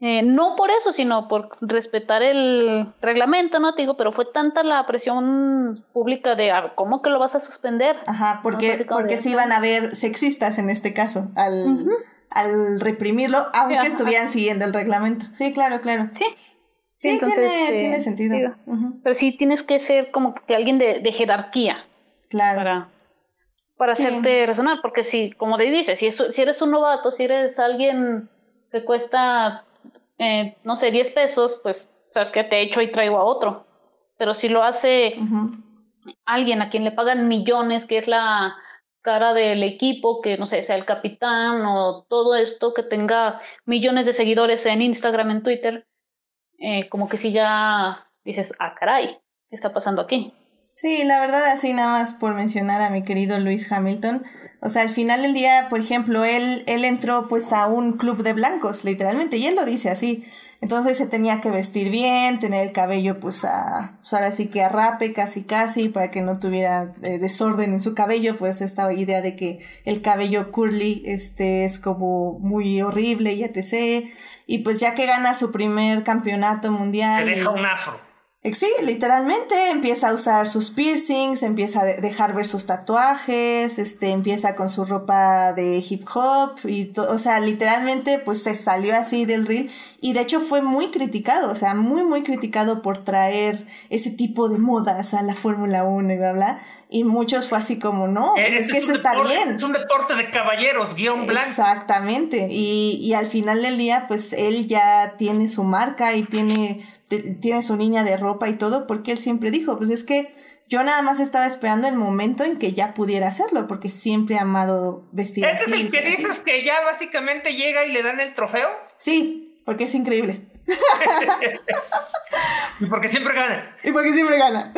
eh, no por eso, sino por respetar el reglamento, ¿no? Te digo, pero fue tanta la presión pública de, "Ah, ¿cómo que lo vas a suspender? Ajá, porque, porque se iban a ver sexistas en este caso, al, Ujú. Al reprimirlo, aunque Ajá. estuvieran siguiendo el reglamento. Sí, claro, claro. Sí. Sí, entonces, tiene, eh, tiene sentido. Pero sí tienes que ser como que alguien de, de jerarquía Claro. para, para Sí. hacerte resonar, porque si, como te dices, si, es- si eres un novato, si eres alguien que cuesta, eh, no sé, 10 pesos, pues, sabes que te echo y traigo a otro. Pero si lo hace alguien a quien le pagan millones, que es la cara del equipo, que no sé, sea el capitán o todo esto, que tenga millones de seguidores en Instagram, en Twitter, eh, como que si ya dices, ah, caray, ¿qué está pasando aquí? Sí, la verdad, así nada más por mencionar a mi querido Luis Hamilton. O sea, al final del día, por ejemplo, él, él entró pues a un club de blancos, literalmente, y él lo dice así. Entonces se tenía que vestir bien, tener el cabello pues a, pues ahora sí que a rape casi casi, para que no tuviera eh, desorden en su cabello, pues esta idea de que el cabello curly este es como muy horrible y etc. Y pues ya que gana su primer campeonato mundial. Se deja un afro. Sí, literalmente empieza a usar sus piercings, empieza a de- dejar ver sus tatuajes, este, empieza con su ropa de hip hop y o sea, literalmente pues se salió así del reel y de hecho fue muy criticado, o sea, muy muy criticado por traer ese tipo de modas a la Fórmula 1 y bla bla y muchos fue así como, no, Eh, es que eso está deporte- bien. Es un deporte de caballeros, guion blanco. Exactamente. Y, y al final del día, pues él ya tiene su marca y tiene, tiene su línea de ropa y todo, porque él siempre dijo, pues es que yo nada más estaba esperando el momento en que ya pudiera hacerlo, porque siempre ha amado vestir Este así. es el que así. dices que ya básicamente llega y le dan el trofeo. Sí, porque es increíble. *laughs* Y porque siempre gana. Y porque siempre gana.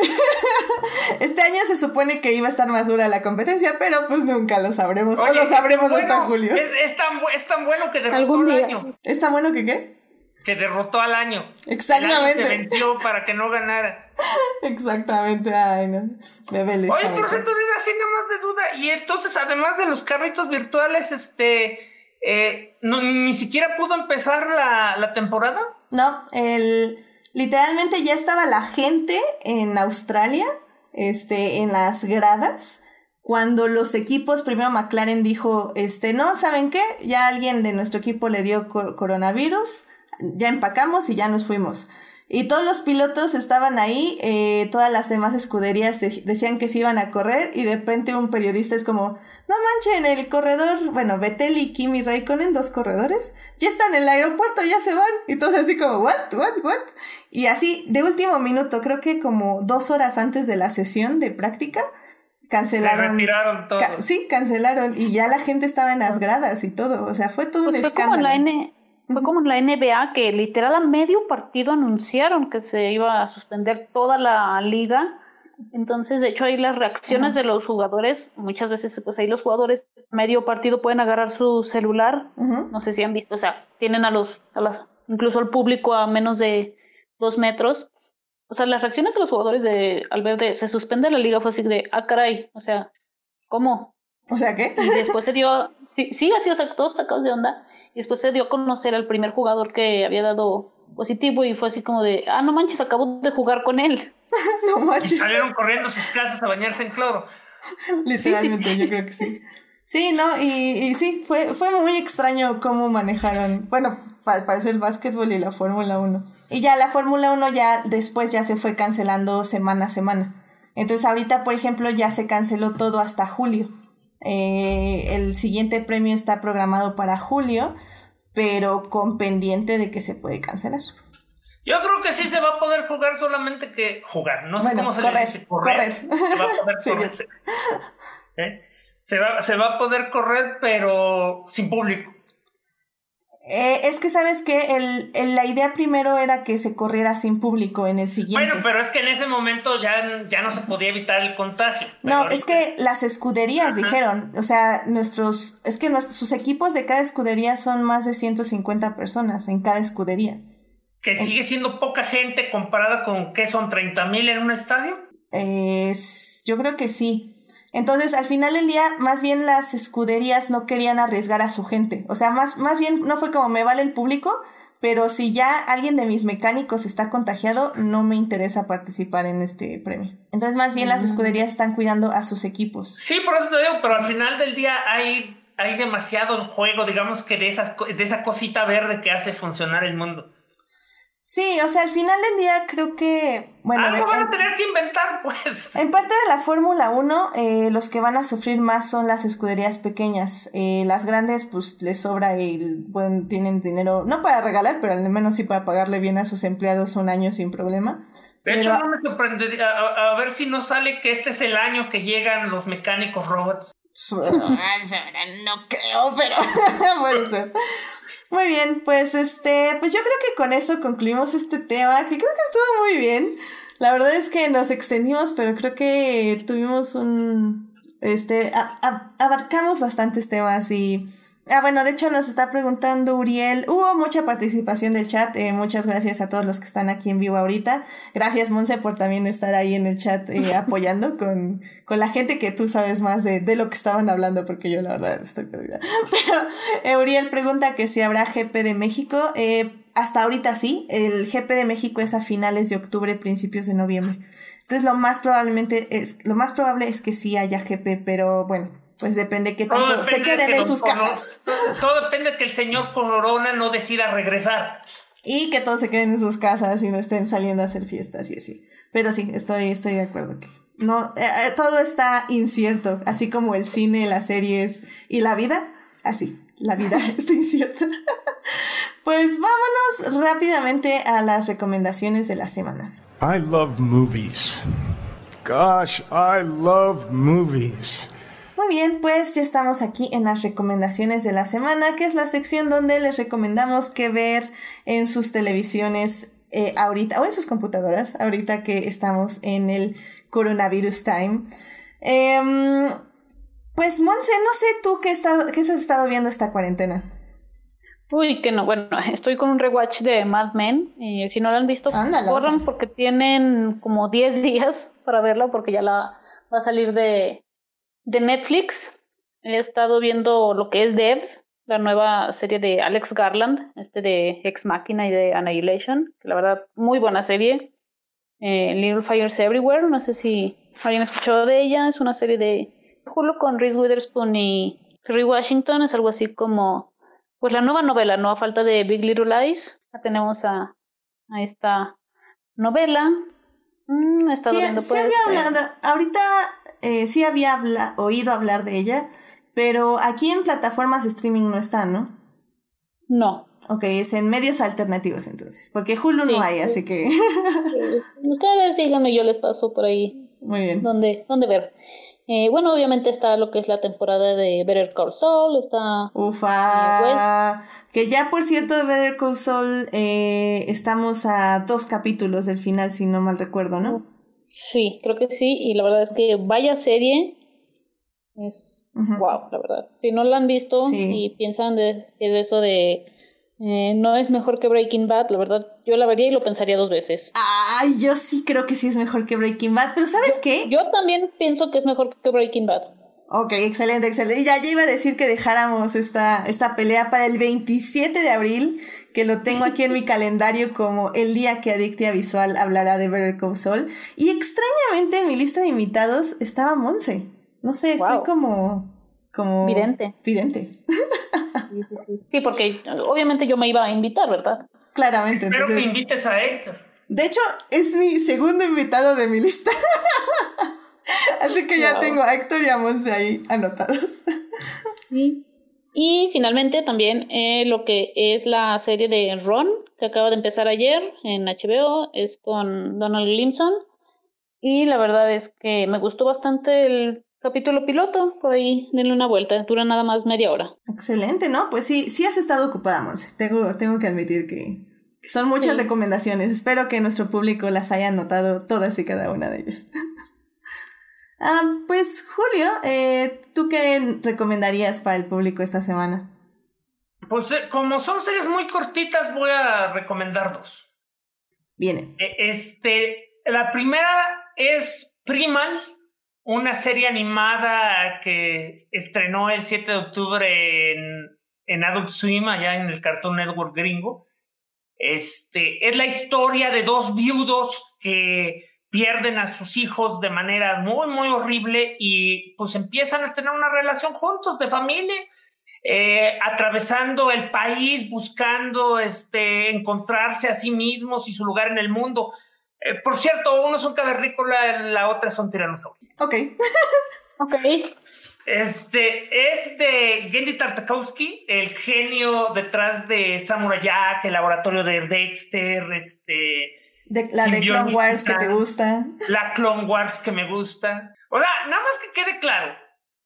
Este año se supone que iba a estar más dura la competencia, pero pues nunca lo sabremos. o lo sabremos bueno, hasta julio. Es, es tan, es tan bueno que derrotó Algún año. ¿Es tan bueno que qué? Que derrotó al año. Exactamente. El año se venció para que no ganara. *laughs* Exactamente. Ay, no. Bebé Luis Oye, por Hamilton. cierto, Dida, así nada más de duda. Y entonces, además de los carritos virtuales, este. eh, no- ni siquiera pudo empezar la, la temporada. No, el, literalmente ya estaba la gente en Australia, este, en las gradas, cuando los equipos, primero McLaren dijo, este, no, ¿saben qué? Ya alguien de nuestro equipo le dio co- coronavirus, ya empacamos y ya nos fuimos. Y todos los pilotos estaban ahí, eh, todas las demás escuderías de- decían que se iban a correr y de repente un periodista es como, no manchen, el corredor, bueno, Vettel y Kimi Raikkonen, dos corredores, ya están en el aeropuerto, ya se van. Y todos así como, what, what, what? Y así, de último minuto, creo que como dos horas antes de la sesión de práctica, cancelaron. retiraron todo. sí, cancelaron y ya la gente estaba en las gradas y todo. O sea, fue todo pues un fue escándalo. Como la N fue como en la NBA que literal a medio partido anunciaron que se iba a suspender toda la liga. Entonces, de hecho, ahí las reacciones de los jugadores, muchas veces, pues ahí los jugadores medio partido pueden agarrar su celular. No sé si han visto, o sea, tienen a los, a las, incluso al público a menos de dos metros. O sea, las reacciones de los jugadores de al ver de se suspende la liga fue así de, ah, caray, o sea, ¿cómo? O sea, ¿qué? Y después se dio, sí, sí, así, o sea, todos sacados de onda. Y después se dio a conocer al primer jugador que había dado positivo y fue así como de, ah, no manches, acabo de jugar con él. *laughs* no manches. Y salieron corriendo a sus casas a bañarse en cloro. Literalmente, yo creo que sí. Sí, no, y, y, sí, fue, fue muy extraño cómo manejaron, bueno, para, para el básquetbol y la Fórmula 1. Y ya la Fórmula 1 ya después ya se fue cancelando semana a semana. Entonces ahorita, por ejemplo, ya se canceló todo hasta julio. Eh, el siguiente premio está programado para julio, pero con pendiente de que se puede cancelar. Yo creo que sí se va a poder jugar solamente que jugar. No sé bueno, cómo se correr, le dice. Correr. correr. Se va a poder *laughs* Sí. correr. ¿Eh? Se, va, se va a poder correr, pero sin público. Eh, es que sabes que el, el- la idea primero era que se corriera sin público en el siguiente. Bueno, pero es que en ese momento ya, ya no se podía evitar el contagio. No, ahorita- es que las escuderías Ajá. dijeron, o sea, nuestros, es que nuestros, sus equipos de cada escudería son más de 150 personas en cada escudería. Que sigue siendo poca gente comparada con, ¿qué son? ¿30 mil en un estadio? Es- yo creo que sí. Entonces, al final del día, más bien las escuderías no querían arriesgar a su gente. O sea, más, más bien no fue como me vale el público, pero si ya alguien de mis mecánicos está contagiado, no me interesa participar en este premio. Entonces, más bien las escuderías están cuidando a sus equipos. Sí, por eso te digo, pero al final del día hay, hay demasiado en juego, digamos que de, esas, de esa cosita verde que hace funcionar el mundo. Sí, o sea, al final del día creo que, bueno, Algo de- van a tener que inventar, *laughs* pues. En parte de la Fórmula 1, eh, los que van a sufrir más son las escuderías pequeñas. Eh, las grandes, pues les sobra el, bueno, tienen dinero, no para regalar, pero al menos sí para pagarle bien a sus empleados un año sin problema. De Pero- hecho, no me sorprendería. A ver si no sale que este es el año que llegan los mecánicos robots. *laughs* no creo, pero *laughs* puede ser. Muy bien, pues este, pues yo creo que con eso concluimos este tema, que creo que estuvo muy bien. La verdad es que nos extendimos, pero creo que tuvimos un, este, a- a- abarcamos bastantes temas y, ah, bueno, de hecho nos está preguntando Uriel, hubo mucha participación del chat, eh, muchas gracias a todos los que están aquí en vivo ahorita. Gracias, Monse, por también estar ahí en el chat eh, *laughs* apoyando con, con la gente que tú sabes más de, de lo que estaban hablando, porque yo la verdad estoy perdida. *laughs* Pero eh, Uriel pregunta que si habrá GP de México. Hasta ahorita sí, el GP de México es a finales de octubre, principios de noviembre. Entonces lo más probablemente es, lo más probable es que sí haya GP, pero bueno, pues depende que tanto se queden que en sus casas. Todo, todo depende de que el señor Corona no decida regresar. Y que todos se queden en sus casas y no estén saliendo a hacer fiestas y así. Pero sí, estoy, estoy de acuerdo que no, eh, eh, todo está incierto, así como el cine, las series y la vida, así, la vida *laughs* está incierta. pues vámonos rápidamente a las recomendaciones de la semana. I love movies. Gosh, I love movies. Muy bien, pues ya estamos aquí en las recomendaciones de la semana, que es la sección donde les recomendamos qué ver en sus televisiones eh, ahorita, o en sus computadoras, ahorita que estamos en el coronavirus time. Em, pues Monse, no sé tú qué, está- qué has estado viendo esta cuarentena. Uy, que no, bueno, estoy con un rewatch de Mad Men. eh, si no la han visto, Ándale, corran porque tienen como 10 días para verla porque ya la va a salir de, de Netflix. He estado viendo lo que es Devs, la nueva serie de Alex Garland, este de Ex Machina y de Annihilation, que la verdad, muy buena serie. Eh, Little Fires Everywhere, no sé si alguien escuchado de ella, es una serie de Hulu con Reese Witherspoon y Kerry Washington, es algo así como pues la nueva novela, no a falta de Big Little Lies, ya tenemos a, a esta novela. Mm, he estado Sí, viendo sí pues, había eh, ahorita eh, sí había habla- oído hablar de ella, pero aquí en plataformas de streaming no está, ¿no? no. Ok, es en medios alternativos entonces, porque Hulu Sí. no hay, así que Ustedes díganme, yo les paso por ahí muy bien. dónde, dónde ver. Eh, bueno, obviamente está lo que es la temporada de Better Call Saul, está... Ufa, que ya por cierto de Better Call Saul eh, estamos a dos capítulos del final, si no mal recuerdo, ¿no? Sí, creo que sí, y la verdad es que vaya serie, es wow, la verdad. Si no la han visto y piensan de, es eso de eh, no es mejor que Breaking Bad, la verdad, yo la vería y lo pensaría dos veces. Ay, yo sí creo que sí es mejor que Breaking Bad, pero ¿sabes qué? Yo también pienso que es mejor que Breaking Bad. Ok, excelente, excelente. Ya, ya iba a decir que dejáramos esta, esta pelea para el 27 de abril, que lo tengo aquí en mi calendario como el día que Adictia Visual hablará de Better Call Saul. Y extrañamente en mi lista de invitados estaba Monse. No sé, soy como... como... Vidente. Vidente. Sí, porque obviamente yo me iba a invitar, ¿verdad? Claramente. Espero que invites a Héctor. De hecho, es mi segundo invitado de mi lista. *laughs* Así que ya tengo a Héctor y a Monse ahí anotados. Y finalmente también eh, lo que es la serie de Ron, que acaba de empezar ayer en HBO, es con Donald Glimson. Y la verdad es que me gustó bastante el capítulo piloto, por ahí denle una vuelta, dura nada más media hora. Excelente, ¿no? Pues sí, sí has estado ocupada, Monse. Tengo, tengo que admitir que, son muchas recomendaciones. Espero que nuestro público las haya notado todas y cada una de ellas. Ah, pues Julio, eh, ¿tú qué recomendarías para el público esta semana? Pues eh, como son series muy cortitas, voy a recomendar dos. Viene. E, este, la primera es Primal una serie animada que estrenó el 7 de octubre en, en Adult Swim, allá en el Cartoon Network gringo. Este, es la historia de dos viudos que pierden a sus hijos de manera muy, muy horrible y pues empiezan a tener una relación juntos de familia, eh, atravesando el país, buscando este, encontrarse a sí mismos y su lugar en el mundo. Eh, por cierto, uno es un cavernícola, la otra es un tiranosaurio. Ok. *laughs* ok. Este es de Gendy Tartakovsky, el genio detrás de Samurai Jack, el laboratorio de Dexter, este. La de Clone Wars que te gusta. La Clone Wars que me gusta. O sea, nada más que quede claro.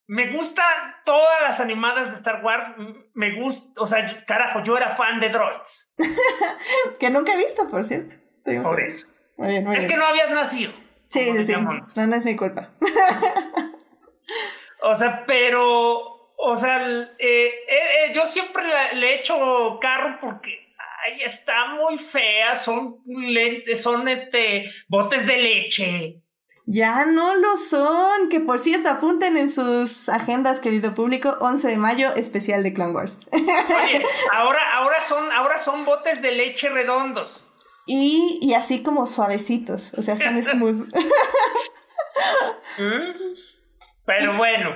Me gustan todas las animadas de Star Wars. Me gusta, o sea, carajo, yo era fan de droids. *laughs* que nunca he visto, por cierto. Por eso es que no habías nacido. Sí, sí, sí. No, no es mi culpa. *laughs* o sea, pero, o sea, eh, eh, eh, yo siempre le, he hecho carro porque ay, está muy fea, son lentes, son este botes de leche. Ya no lo son, que por cierto apunten en sus agendas, querido público, 11 de mayo, especial de Clone Wars. Oye, *laughs* ahora, ahora, son, ahora son botes de leche redondos. Y, así como suavecitos, o sea, son smooth. *laughs* *laughs* Pero bueno,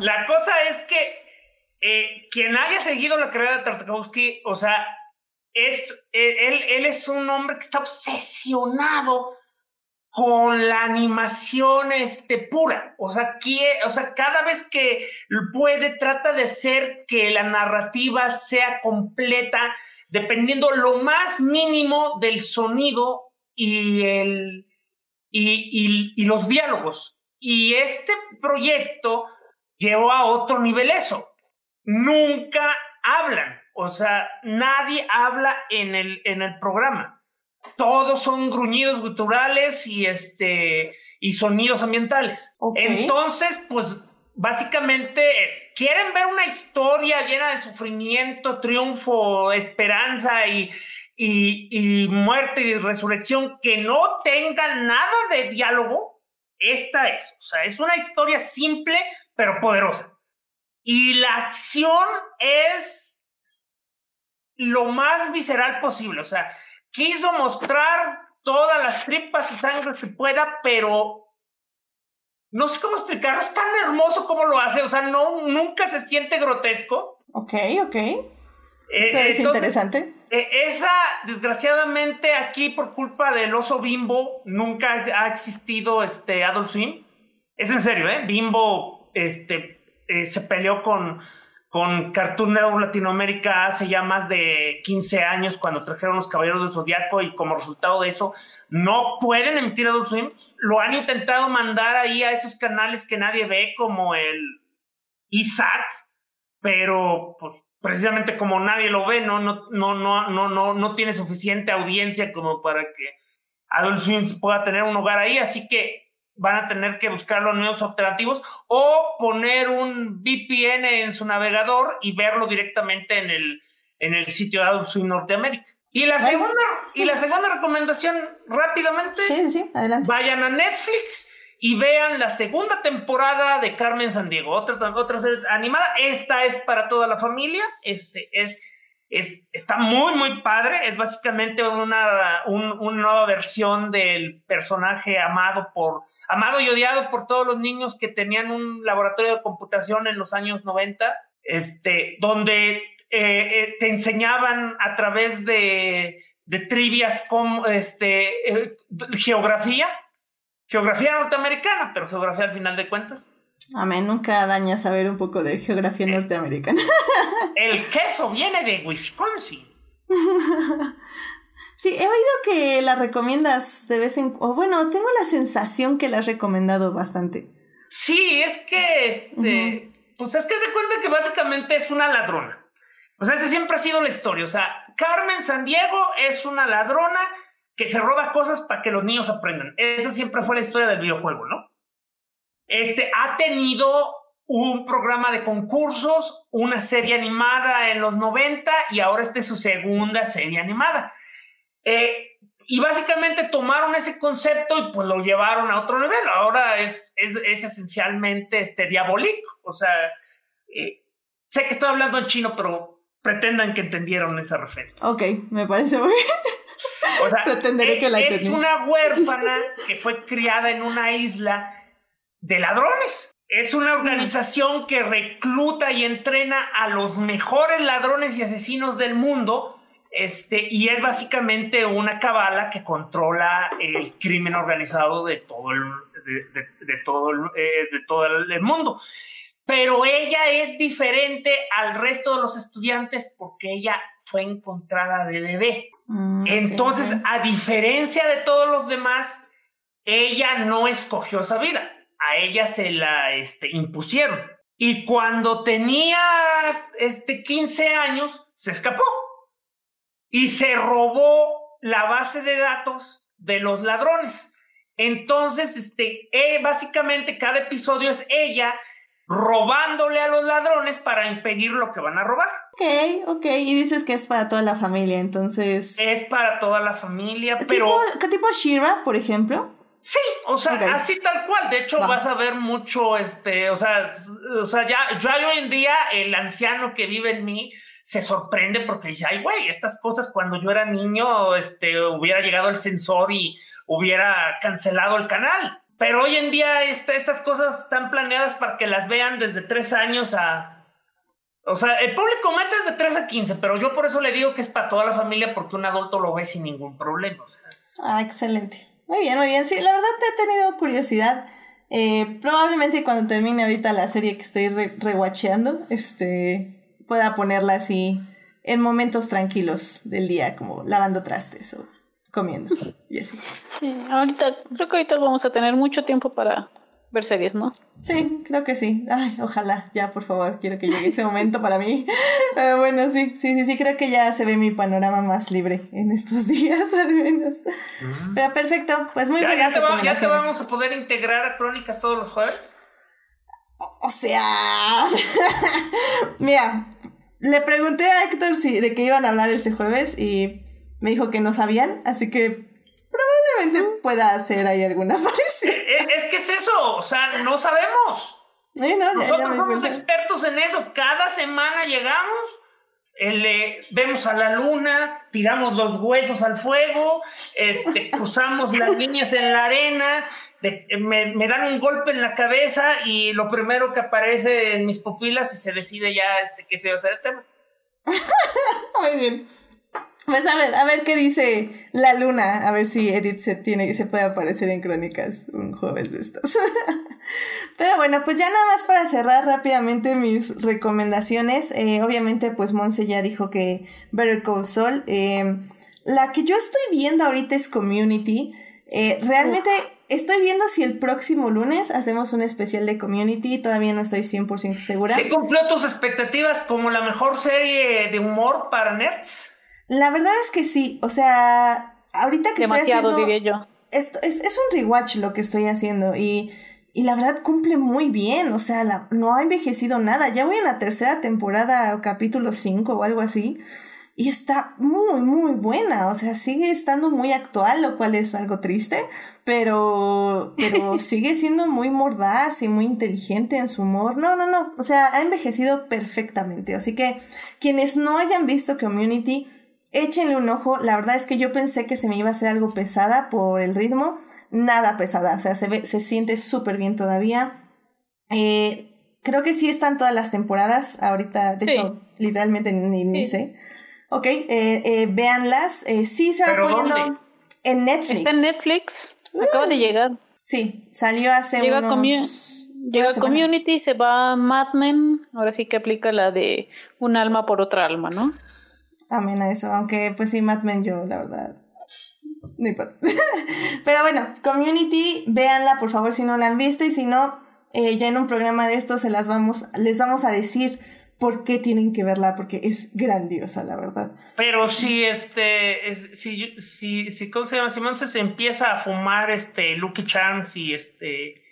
la cosa es que eh, quien haya seguido la carrera de Tartakovsky, o sea, es, eh, él, es un hombre que está obsesionado con la animación este, pura. O sea, cada vez que puede, trata de hacer que la narrativa sea completa dependiendo lo más mínimo del sonido y, el, y, los diálogos. Y este proyecto llevó a otro nivel eso. Nunca hablan, o sea, nadie habla en el, en el programa. Todos son gruñidos guturales y, este, y sonidos ambientales. Entonces, pues básicamente es, quieren ver una historia llena de sufrimiento, triunfo, esperanza y, y, muerte y resurrección que no tenga nada de diálogo, esta es. O sea, es una historia simple pero poderosa. Y la acción es lo más visceral posible. O sea, quiso mostrar todas las tripas y sangre que pueda, pero no sé cómo explicarlo, es tan hermoso como lo hace, o sea, no, nunca se siente grotesco. Ok, ok. Eh, Eso es interesante. Eh, esa, desgraciadamente, aquí por culpa del oso Bimbo, nunca ha existido este Adult Swim. Es en serio, ¿eh? Bimbo este, eh, se peleó con, con Cartoon Network Latinoamérica hace ya más de 15 años cuando trajeron los Caballeros del Zodiaco y como resultado de eso no pueden emitir Adult Swim. Lo han intentado mandar ahí a esos canales que nadie ve como el ISAT, pero pues precisamente como nadie lo ve, no, no, no, no, no, no, no tiene suficiente audiencia como para que Adult Swim pueda tener un hogar ahí, así que van a tener que buscar los nuevos alternativos o poner un VPN en su navegador y verlo directamente en el, en el sitio de Adult Swim Norteamérica. Y la, segunda, y la segunda recomendación, rápidamente, Sí, sí, adelante. vayan a Netflix y vean la segunda temporada de Carmen Sandiego, otra, otra serie animada. Esta es para toda la familia. Este es, es está muy, muy padre. Es básicamente una, un- una nueva versión del personaje amado por amado y odiado por todos los niños que tenían un laboratorio de computación en los años 90, este, donde eh, eh, te enseñaban a través de, de trivias como este, eh, geografía, geografía norteamericana, pero geografía al final de cuentas. Amén, nunca daña saber un poco de geografía norteamericana. *laughs* El queso viene de Wisconsin. *laughs* Sí, he oído que la recomiendas de vez en o bueno, tengo la sensación que la has recomendado bastante. Sí, es que este, pues es que de cuenta que básicamente es una ladrona. O sea, esa siempre ha sido la historia. O sea, Carmen Sandiego es una ladrona que se roba cosas para que los niños aprendan. Esa siempre fue la historia del videojuego, ¿no? Este ha tenido un programa de concursos, una serie animada en los 90 y ahora esta es su segunda serie animada. Eh, y básicamente tomaron ese concepto y pues lo llevaron a otro nivel. Ahora es, es, es esencialmente este, diabólico. O sea, eh, sé que estoy hablando en chino, pero pretendan que entendieron esa referencia. Ok, me parece muy bien. O sea, *laughs* Pretenderé es, que la es una huérfana *laughs* que fue criada en una isla de ladrones. Es una organización que recluta y entrena a los mejores ladrones y asesinos del mundo. Este, y es básicamente una cabala que controla el crimen organizado de todo el, de, de- de todo, el, eh, de todo el- mundo. Pero ella es diferente al resto de los estudiantes porque ella fue encontrada de bebé. Mm, Entonces, a diferencia de todos los demás, ella no escogió esa vida. A ella se la este, impusieron. Y cuando tenía este, 15 años, se escapó. Y se robó la base de datos de los ladrones. Entonces, este, eh, básicamente cada episodio es ella robándole a los ladrones para impedir lo que van a robar. Ok, ok. Y dices que es para toda la familia, entonces. Es para toda la familia, ¿Tipo, pero... ¿Qué tipo Shira, por ejemplo? Sí, o sea, así tal cual. De hecho, Va. vas a ver mucho, este, o sea, o sea, ya, ya hoy en día el anciano que vive en mí se sorprende porque dice, ay, güey, estas cosas cuando yo era niño, este, hubiera llegado el sensor y hubiera cancelado el canal. Pero hoy en día este, estas cosas están planeadas para que las vean desde tres años a... O sea, el público meta es de 3 a 15, pero yo por eso le digo que es para toda la familia porque un adulto lo ve sin ningún problema. Ah, excelente. Muy bien, muy bien. Sí, la verdad te he tenido curiosidad. Eh, probablemente cuando termine ahorita la serie que estoy re rewatcheando, este, pueda ponerla así en momentos tranquilos del día, como lavando trastes o comiendo y así. Sí, ahorita, creo que ahorita vamos a tener mucho tiempo para ver series, ¿no? Sí, creo que sí. Ay, ojalá, ya por favor, quiero que llegue ese momento para mí. Pero bueno, sí, sí, sí, sí, creo que ya se ve mi panorama más libre en estos *laughs* días, al menos. Pero perfecto, pues muy ¿Ya, ya te ya te vamos a poder integrar a Crónicas todos los jueves. O sea, *laughs* mira, le pregunté a Héctor si de qué iban a hablar este jueves y me dijo que no sabían, así que probablemente pueda hacer ahí alguna *laughs* aparición. Eh, Es que es eso, o sea, no sabemos. Eh, no, ya- ya Nosotros me di somos cuenta. expertos en eso. Cada semana llegamos, el, eh, vemos a la luna, tiramos los huesos al fuego, este, *laughs* cruzamos las líneas en la arena, de- me, me dan un golpe en la cabeza y lo primero que aparece en mis pupilas y se decide ya este, qué se va a hacer el tema. *laughs* Muy bien. Pues a ver, a ver qué dice la luna, a ver si Edith se tiene se puede aparecer en crónicas un jueves de estos. *laughs* Pero bueno, pues ya nada más para cerrar rápidamente mis recomendaciones. Eh, obviamente, pues Monse ya dijo que Better Call Saul. Eh, la que yo estoy viendo ahorita es Community. Eh, realmente estoy viendo si el próximo lunes hacemos un especial de Community. Todavía no estoy 100% segura. ¿Se cumplió tus expectativas como la mejor serie de humor para nerds? La verdad es que sí. O sea, ahorita que Demasiado, estoy haciendo... diría yo. Es, es, es un rewatch lo que estoy haciendo y... Y la verdad cumple muy bien, o sea, la, no ha envejecido nada. Ya voy en la tercera temporada, capítulo 5 o algo así. Y está muy, muy buena. O sea, sigue estando muy actual, lo cual es algo triste. Pero, pero *laughs* sigue siendo muy mordaz y muy inteligente en su humor. No, no, no. O sea, ha envejecido perfectamente. Así que quienes no hayan visto Community, échenle un ojo. La verdad es que yo pensé que se me iba a hacer algo pesada por el ritmo. Nada pesada. O sea, se, ve, se siente súper bien todavía. Eh, creo que sí están todas las temporadas. Ahorita, de Sí. hecho, literalmente ni, ni Sí. sé. Ok, eh, eh, véanlas. Eh, sí se va ¿Pero poniendo dónde? en Netflix. Está en Netflix. Acaba de llegar. Sí, salió hace Llega unos... Commu- Llega. Community, se va Mad Men. Ahora sí que aplica la de un alma por otra alma, ¿no? Amén a eso, aunque pues sí, Mad Men yo, la verdad. No importa. *laughs* Pero bueno, Community, véanla por favor si no la han visto y si no, eh, ya en un programa de estos se las vamos, les vamos a decir por qué tienen que verla, porque es grandiosa, la verdad. Pero si este, es, si, si, si, ¿cómo se llama? Simón se empieza a fumar este Lucky Charms y este,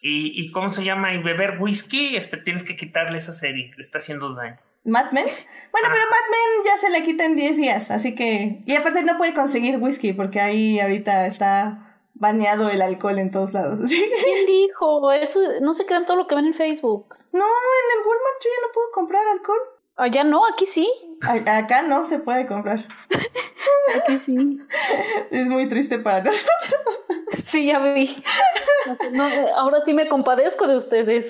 y, y ¿cómo se llama? Y beber whisky, este, tienes que quitarle esa serie, le está haciendo daño. Mad Men. Bueno, pero Mad Men ya se la quita en 10 días, así que... Y aparte no puede conseguir whisky porque ahí ahorita está baneado el alcohol en todos lados. ¿Quién dijo? Eso, no se crean todo lo que ven en Facebook. No, en el Walmart yo ya no puedo comprar alcohol. Allá no, aquí sí. A- acá no se puede comprar. Aquí sí. Es muy triste para nosotros. Sí, ya vi. No, ahora sí me compadezco de ustedes.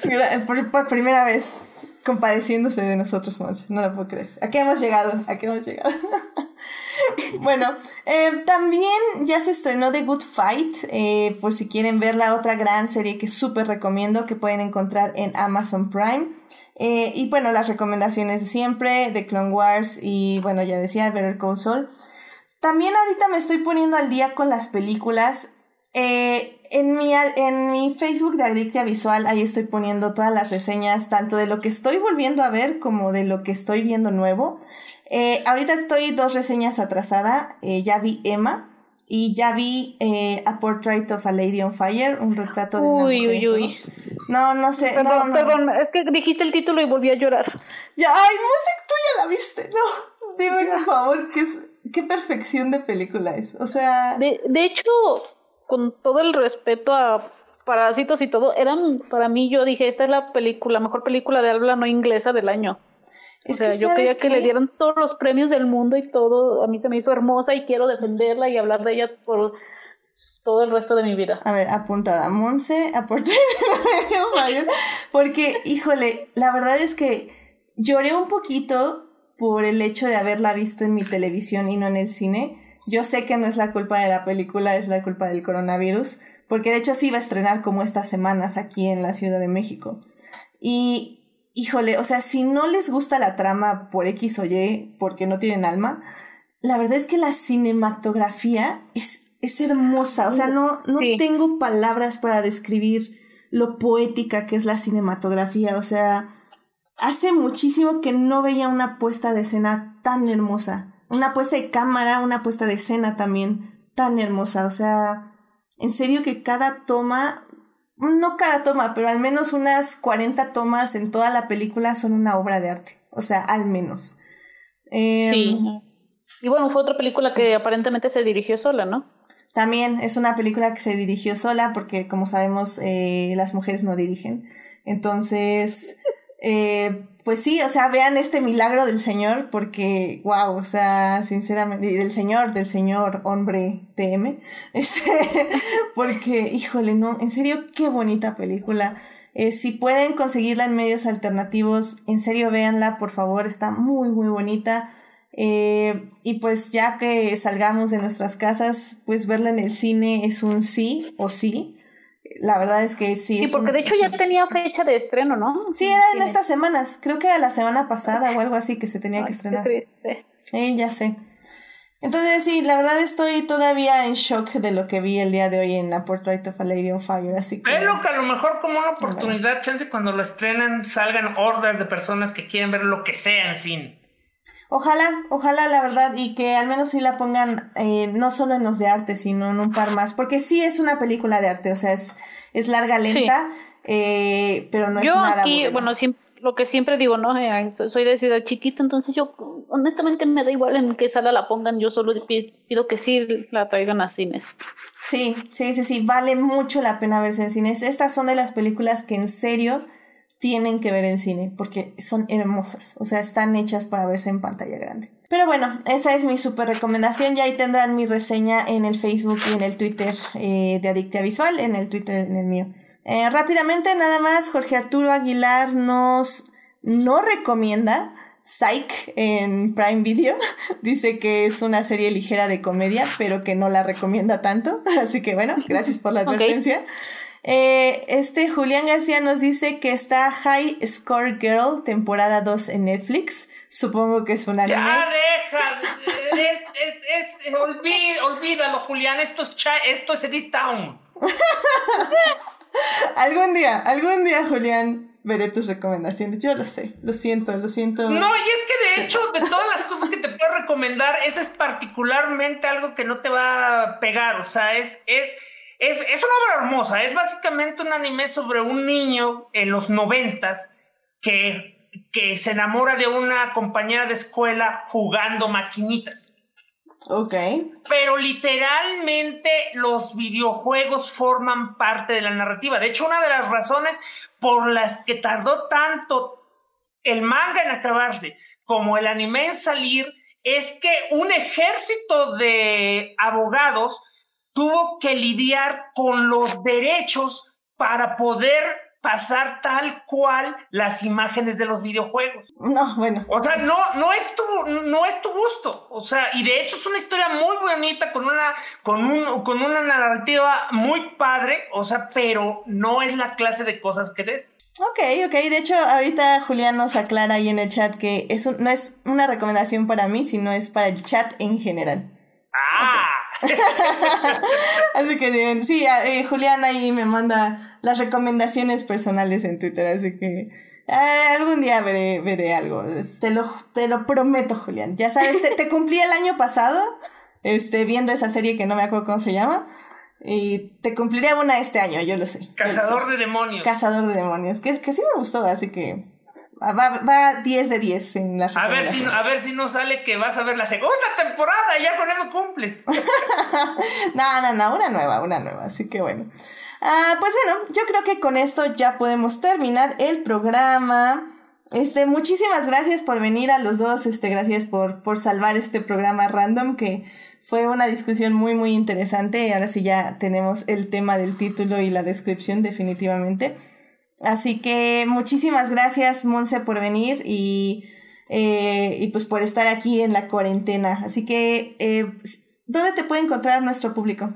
Por, por primera vez compadeciéndose de nosotros, Monse. No lo puedo creer. ¿A qué hemos llegado? ¿A qué hemos llegado? *laughs* bueno, eh, también ya se estrenó The Good Fight. eh, por si quieren ver la otra gran serie que súper recomiendo que pueden encontrar en Amazon Prime. Eh, y bueno, las recomendaciones de siempre, de Clone Wars y bueno, ya decía, Better Call Saul. También ahorita me estoy poniendo al día con las películas. Eh, en, mi, en mi Facebook de Adictia Visual, ahí estoy poniendo todas las reseñas, tanto de lo que estoy volviendo a ver como de lo que estoy viendo nuevo. Eh, ahorita estoy dos reseñas atrasada. Eh, ya vi Emma y ya vi eh, A Portrait of a Lady on Fire, un retrato de una Uy, mujer uy, uy. No, no sé. Perdón, no, no. perdón, es que dijiste el título y volví a llorar. Ya, ay, Music, tú ya la viste, no. Dime, por favor, qué, es, qué perfección de película es. O sea, De, de hecho, con todo el respeto a parásitos y todo, eran para mí, yo dije, esta es la película, la mejor película de habla no inglesa del año. O es sea, que yo ¿sabes quería que qué? le dieran todos los premios del mundo y todo. A mí se me hizo hermosa y quiero defenderla y hablar de ella por todo el resto de mi vida. A ver, apuntada. Monse, Fire. Porque, híjole, la verdad es que lloré un poquito por el hecho de haberla visto en mi televisión y no en el cine. Yo sé que no es la culpa de la película, es la culpa del coronavirus, porque de hecho sí iba a estrenar como estas semanas aquí en la Ciudad de México. Y, híjole, o sea, si no les gusta la trama por X o Y, porque no tienen alma, la verdad es que la cinematografía es, es hermosa. O sea, no, no Sí. tengo palabras para describir lo poética que es la cinematografía. O sea, hace muchísimo que no veía una puesta de escena tan hermosa. Una puesta de cámara, una puesta de escena también tan hermosa. O sea, en serio que cada toma, no cada toma, pero al menos unas 40 tomas en toda la película son una obra de arte. O sea, al menos. Em, Sí. Y bueno, fue otra película que aparentemente se dirigió sola, ¿no? También es una película que se dirigió sola porque, como sabemos, eh, las mujeres no dirigen. Entonces, eh, pues sí, o sea, vean este milagro del Señor porque, wow, o sea, sinceramente, del Señor, del Señor, hombre TM, *laughs* este, porque, híjole, no, en serio, qué bonita película. Eh, si pueden conseguirla en medios alternativos, en serio, véanla, por favor, está muy, muy bonita. Eh, y pues ya que salgamos de nuestras casas, pues verla en el cine es un sí o sí. La verdad es que sí. Sí, porque de hecho ya tenía fecha de estreno, ¿no? Sí, era en estas semanas. Creo que era la semana pasada o algo así que se tenía que estrenar. Qué triste. Sí, ya sé. Entonces, sí, la verdad estoy todavía en shock de lo que vi el día de hoy en la Portrait of a Lady on Fire, así que... Pero que a lo mejor como una oportunidad, chance cuando lo estrenan salgan hordas de personas que quieren ver lo que sea en cine. Ojalá, ojalá la verdad, y que al menos sí la pongan eh, no solo en los de arte, sino en un par más, porque sí es una película de arte, o sea, es, es larga, lenta, eh, pero no es nada... Aquí, bueno, siempre lo que siempre digo, ¿no? Eh, soy de ciudad chiquita, entonces yo honestamente me da igual en qué sala la pongan, yo solo pido que sí la traigan a cines. Sí, sí, sí, sí, vale mucho la pena verse en cines. Estas son de las películas que en serio tienen que ver en cine, porque son hermosas, o sea, están hechas para verse en pantalla grande. Pero bueno, esa es mi super recomendación. Ya ahí tendrán mi reseña en el Facebook y en el Twitter eh, de Adictia Visual, en el Twitter, en el mío. Eh, rápidamente, nada más, Jorge Arturo Aguilar nos no recomienda Psych en Prime Video. *laughs* Dice que es una serie ligera de comedia, pero que no la recomienda tanto. *laughs* Así que bueno, gracias por la advertencia. Eh, este Julián García nos dice que está High Score Girl, temporada 2 en Netflix. Supongo que es una anime. Ya deja, es, es, olvídalo, Julián. Esto es, esto es Edit Town. *laughs* algún día, algún día, Julián, veré tus recomendaciones. Yo lo sé, lo siento, lo siento. No, y es que de hecho, de todas las cosas que te puedo recomendar, esa es particularmente algo que no te va a pegar. O sea, es, es, es, es una obra hermosa. Es básicamente un anime sobre un niño en los noventas que, que se enamora de una compañera de escuela jugando maquinitas. Ok. Pero literalmente los videojuegos forman parte de la narrativa. De hecho, una de las razones por las que tardó tanto el manga en acabarse como el anime en salir es que un ejército de abogados tuvo que lidiar con los derechos para poder pasar tal cual las imágenes de los videojuegos. No, bueno. O sea, no, no es tu, no es tu gusto. O sea, y de hecho es una historia muy bonita, con una, con un, con una narrativa muy padre, o sea, pero no es la clase de cosas que des. Ok, ok. De hecho, ahorita Julián nos aclara ahí en el chat que eso no es una recomendación para mí, sino es para el chat en general. Ah. *laughs* así que sí, eh, Julián ahí me manda las recomendaciones personales en Twitter, así que eh, algún día veré, veré algo. Te lo, te lo prometo, Julián. Ya sabes, te, te, cumplí el año pasado este, viendo esa serie que no me acuerdo cómo se llama. Y te cumpliré una este año, yo lo sé. Cazador de demonios. Cazador de demonios, que, que sí me gustó, así que Va, va 10 de 10 en las a ver si A ver si no sale que vas a ver la segunda temporada y ya con eso cumples. *laughs* no, no, no, una nueva, una nueva. Así que bueno. Ah, pues bueno, yo creo que con esto ya podemos terminar el programa. Este, muchísimas gracias por venir a los dos. Este, gracias por, por salvar este programa random que fue una discusión muy, muy interesante. Y ahora sí ya tenemos el tema del título y la descripción definitivamente. Así que muchísimas gracias, Monse, por venir y, eh, y pues por estar aquí en la cuarentena. Así que, eh, ¿dónde te puede encontrar nuestro público?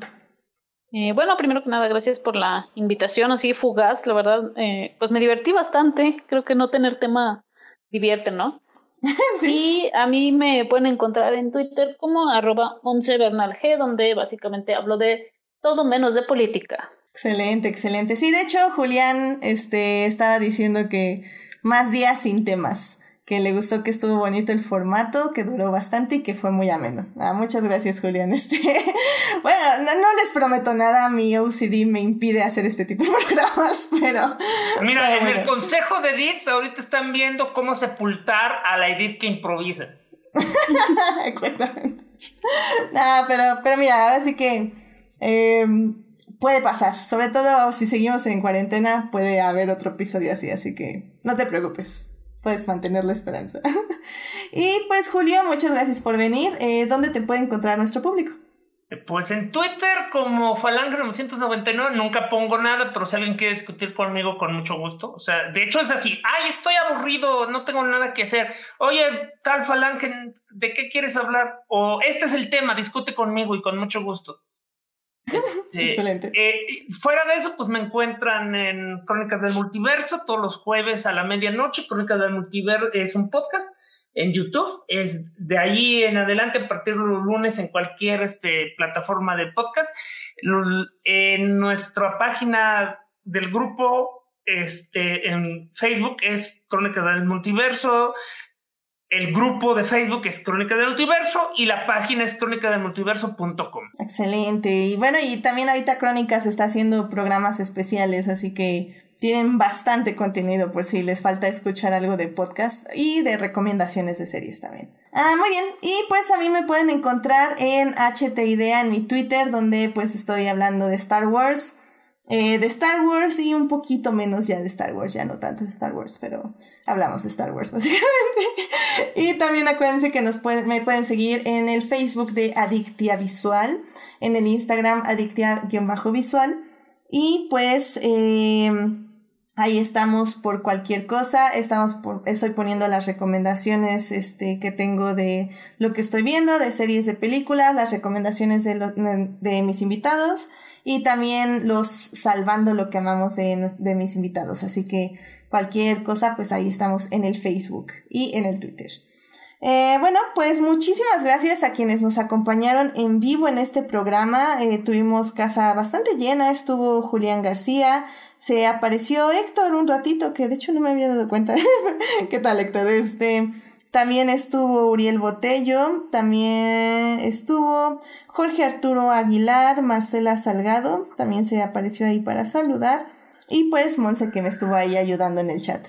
Eh, bueno, primero que nada, gracias por la invitación así fugaz, la verdad, eh, pues me divertí bastante, creo que no tener tema divierte, ¿no? *laughs* sí. Y a mí me pueden encontrar en Twitter como arroba 11 G, donde básicamente hablo de todo menos de política. Excelente, excelente. Sí, de hecho, Julián este, estaba diciendo que más días sin temas, que le gustó que estuvo bonito el formato, que duró bastante y que fue muy ameno. Ah, muchas gracias, Julián. *laughs* Este, bueno, no, les prometo nada, mi OCD me impide hacer este tipo de *laughs* programas, pero... Mira, en el consejo de Edith ahorita están viendo cómo sepultar a la Edith que improvisa. *laughs* Exactamente. Nada, pero, pero mira, ahora sí que... Em, puede pasar. Sobre todo si seguimos en cuarentena, puede haber otro episodio así, así que no te preocupes. Puedes mantener la esperanza. *laughs* y pues Julio, muchas gracias por venir. Eh, ¿Dónde te puede encontrar nuestro público? Pues en Twitter como Falange999 nunca pongo nada, pero si alguien quiere discutir conmigo con mucho gusto. O sea, de hecho es así, ay, estoy aburrido, no tengo nada que hacer. Oye, tal Falange, ¿de qué quieres hablar? O este es el tema, discute conmigo y con mucho gusto. *laughs* Este, Excelente. eh, fuera de eso, pues me encuentran en Crónicas del Multiverso todos los jueves a la medianoche. Crónicas del Multiverso es un podcast en YouTube. Es de ahí en adelante, a partir de los lunes, en cualquier este, plataforma de podcast. Los- en nuestra página del grupo este, en Facebook es Crónicas del Multiverso. El grupo de Facebook es Crónicas del Multiverso y la página es crónicadelmultiverso.com. Excelente. Y bueno, y también ahorita Crónicas está haciendo programas especiales, así que tienen bastante contenido por si les falta escuchar algo de podcast y de recomendaciones de series también. Ah, muy bien. Y pues a mí me pueden encontrar en HT Idea en mi Twitter, donde pues estoy hablando de Star Wars. Eh, de Star Wars y un poquito menos ya de Star Wars, ya no tanto de Star Wars, pero hablamos de Star Wars *laughs* básicamente. y también acuérdense que nos pueden, me pueden seguir en el Facebook de Adictia Visual, en el Instagram Adictia-Visual. Y pues eh, ahí estamos por cualquier cosa, estamos por, estoy poniendo las recomendaciones este, que tengo de lo que estoy viendo, de series de películas, las recomendaciones de, lo- de mis invitados y también los salvando lo que amamos de, de mis invitados. Así que cualquier cosa, pues ahí estamos en el Facebook y en el Twitter. Eh, bueno, pues muchísimas gracias a quienes nos acompañaron en vivo en este programa. Eh, tuvimos casa bastante llena, estuvo Julián García, se apareció Héctor un ratito, que de hecho no me había dado cuenta. *laughs* ¿Qué tal, Héctor? Este, también estuvo Uriel Botello, también estuvo Jorge Arturo Aguilar, Marcela Salgado, también se apareció ahí para saludar, y pues Monse que me estuvo ahí ayudando en el chat.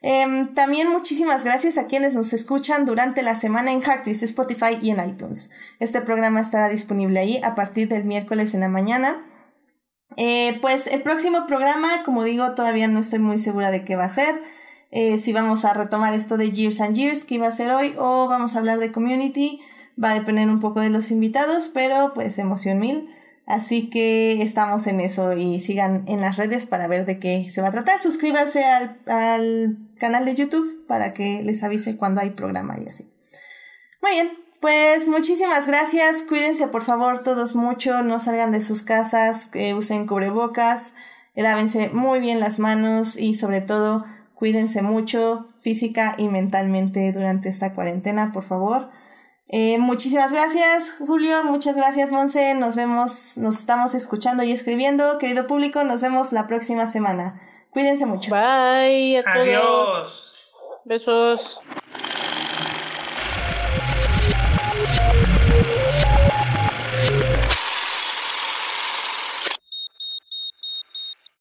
Em, también muchísimas gracias a quienes nos escuchan durante la semana en Heartis, Spotify y en iTunes. Este programa estará disponible ahí a partir del miércoles en la mañana. Eh, pues el próximo programa, como digo, todavía no estoy muy segura de qué va a ser. Eh, si vamos a retomar esto de Years and Years, que iba a ser hoy, o vamos a hablar de Community, va a depender un poco de los invitados, pero pues emoción mil. Así que estamos en eso y sigan en las redes para ver de qué se va a tratar. Suscríbanse al, al canal de YouTube para que les avise cuando hay programa y así. Muy bien, pues muchísimas gracias. Cuídense por favor todos mucho. No salgan de sus casas, que usen cubrebocas, lávense muy bien las manos y sobre todo cuídense mucho física y mentalmente durante esta cuarentena, por favor. Eh, muchísimas gracias, Julio. Muchas gracias, Monse. Nos vemos, nos estamos escuchando y escribiendo. Querido público, nos vemos la próxima semana. Cuídense mucho. Bye a todos. Adiós. Besos.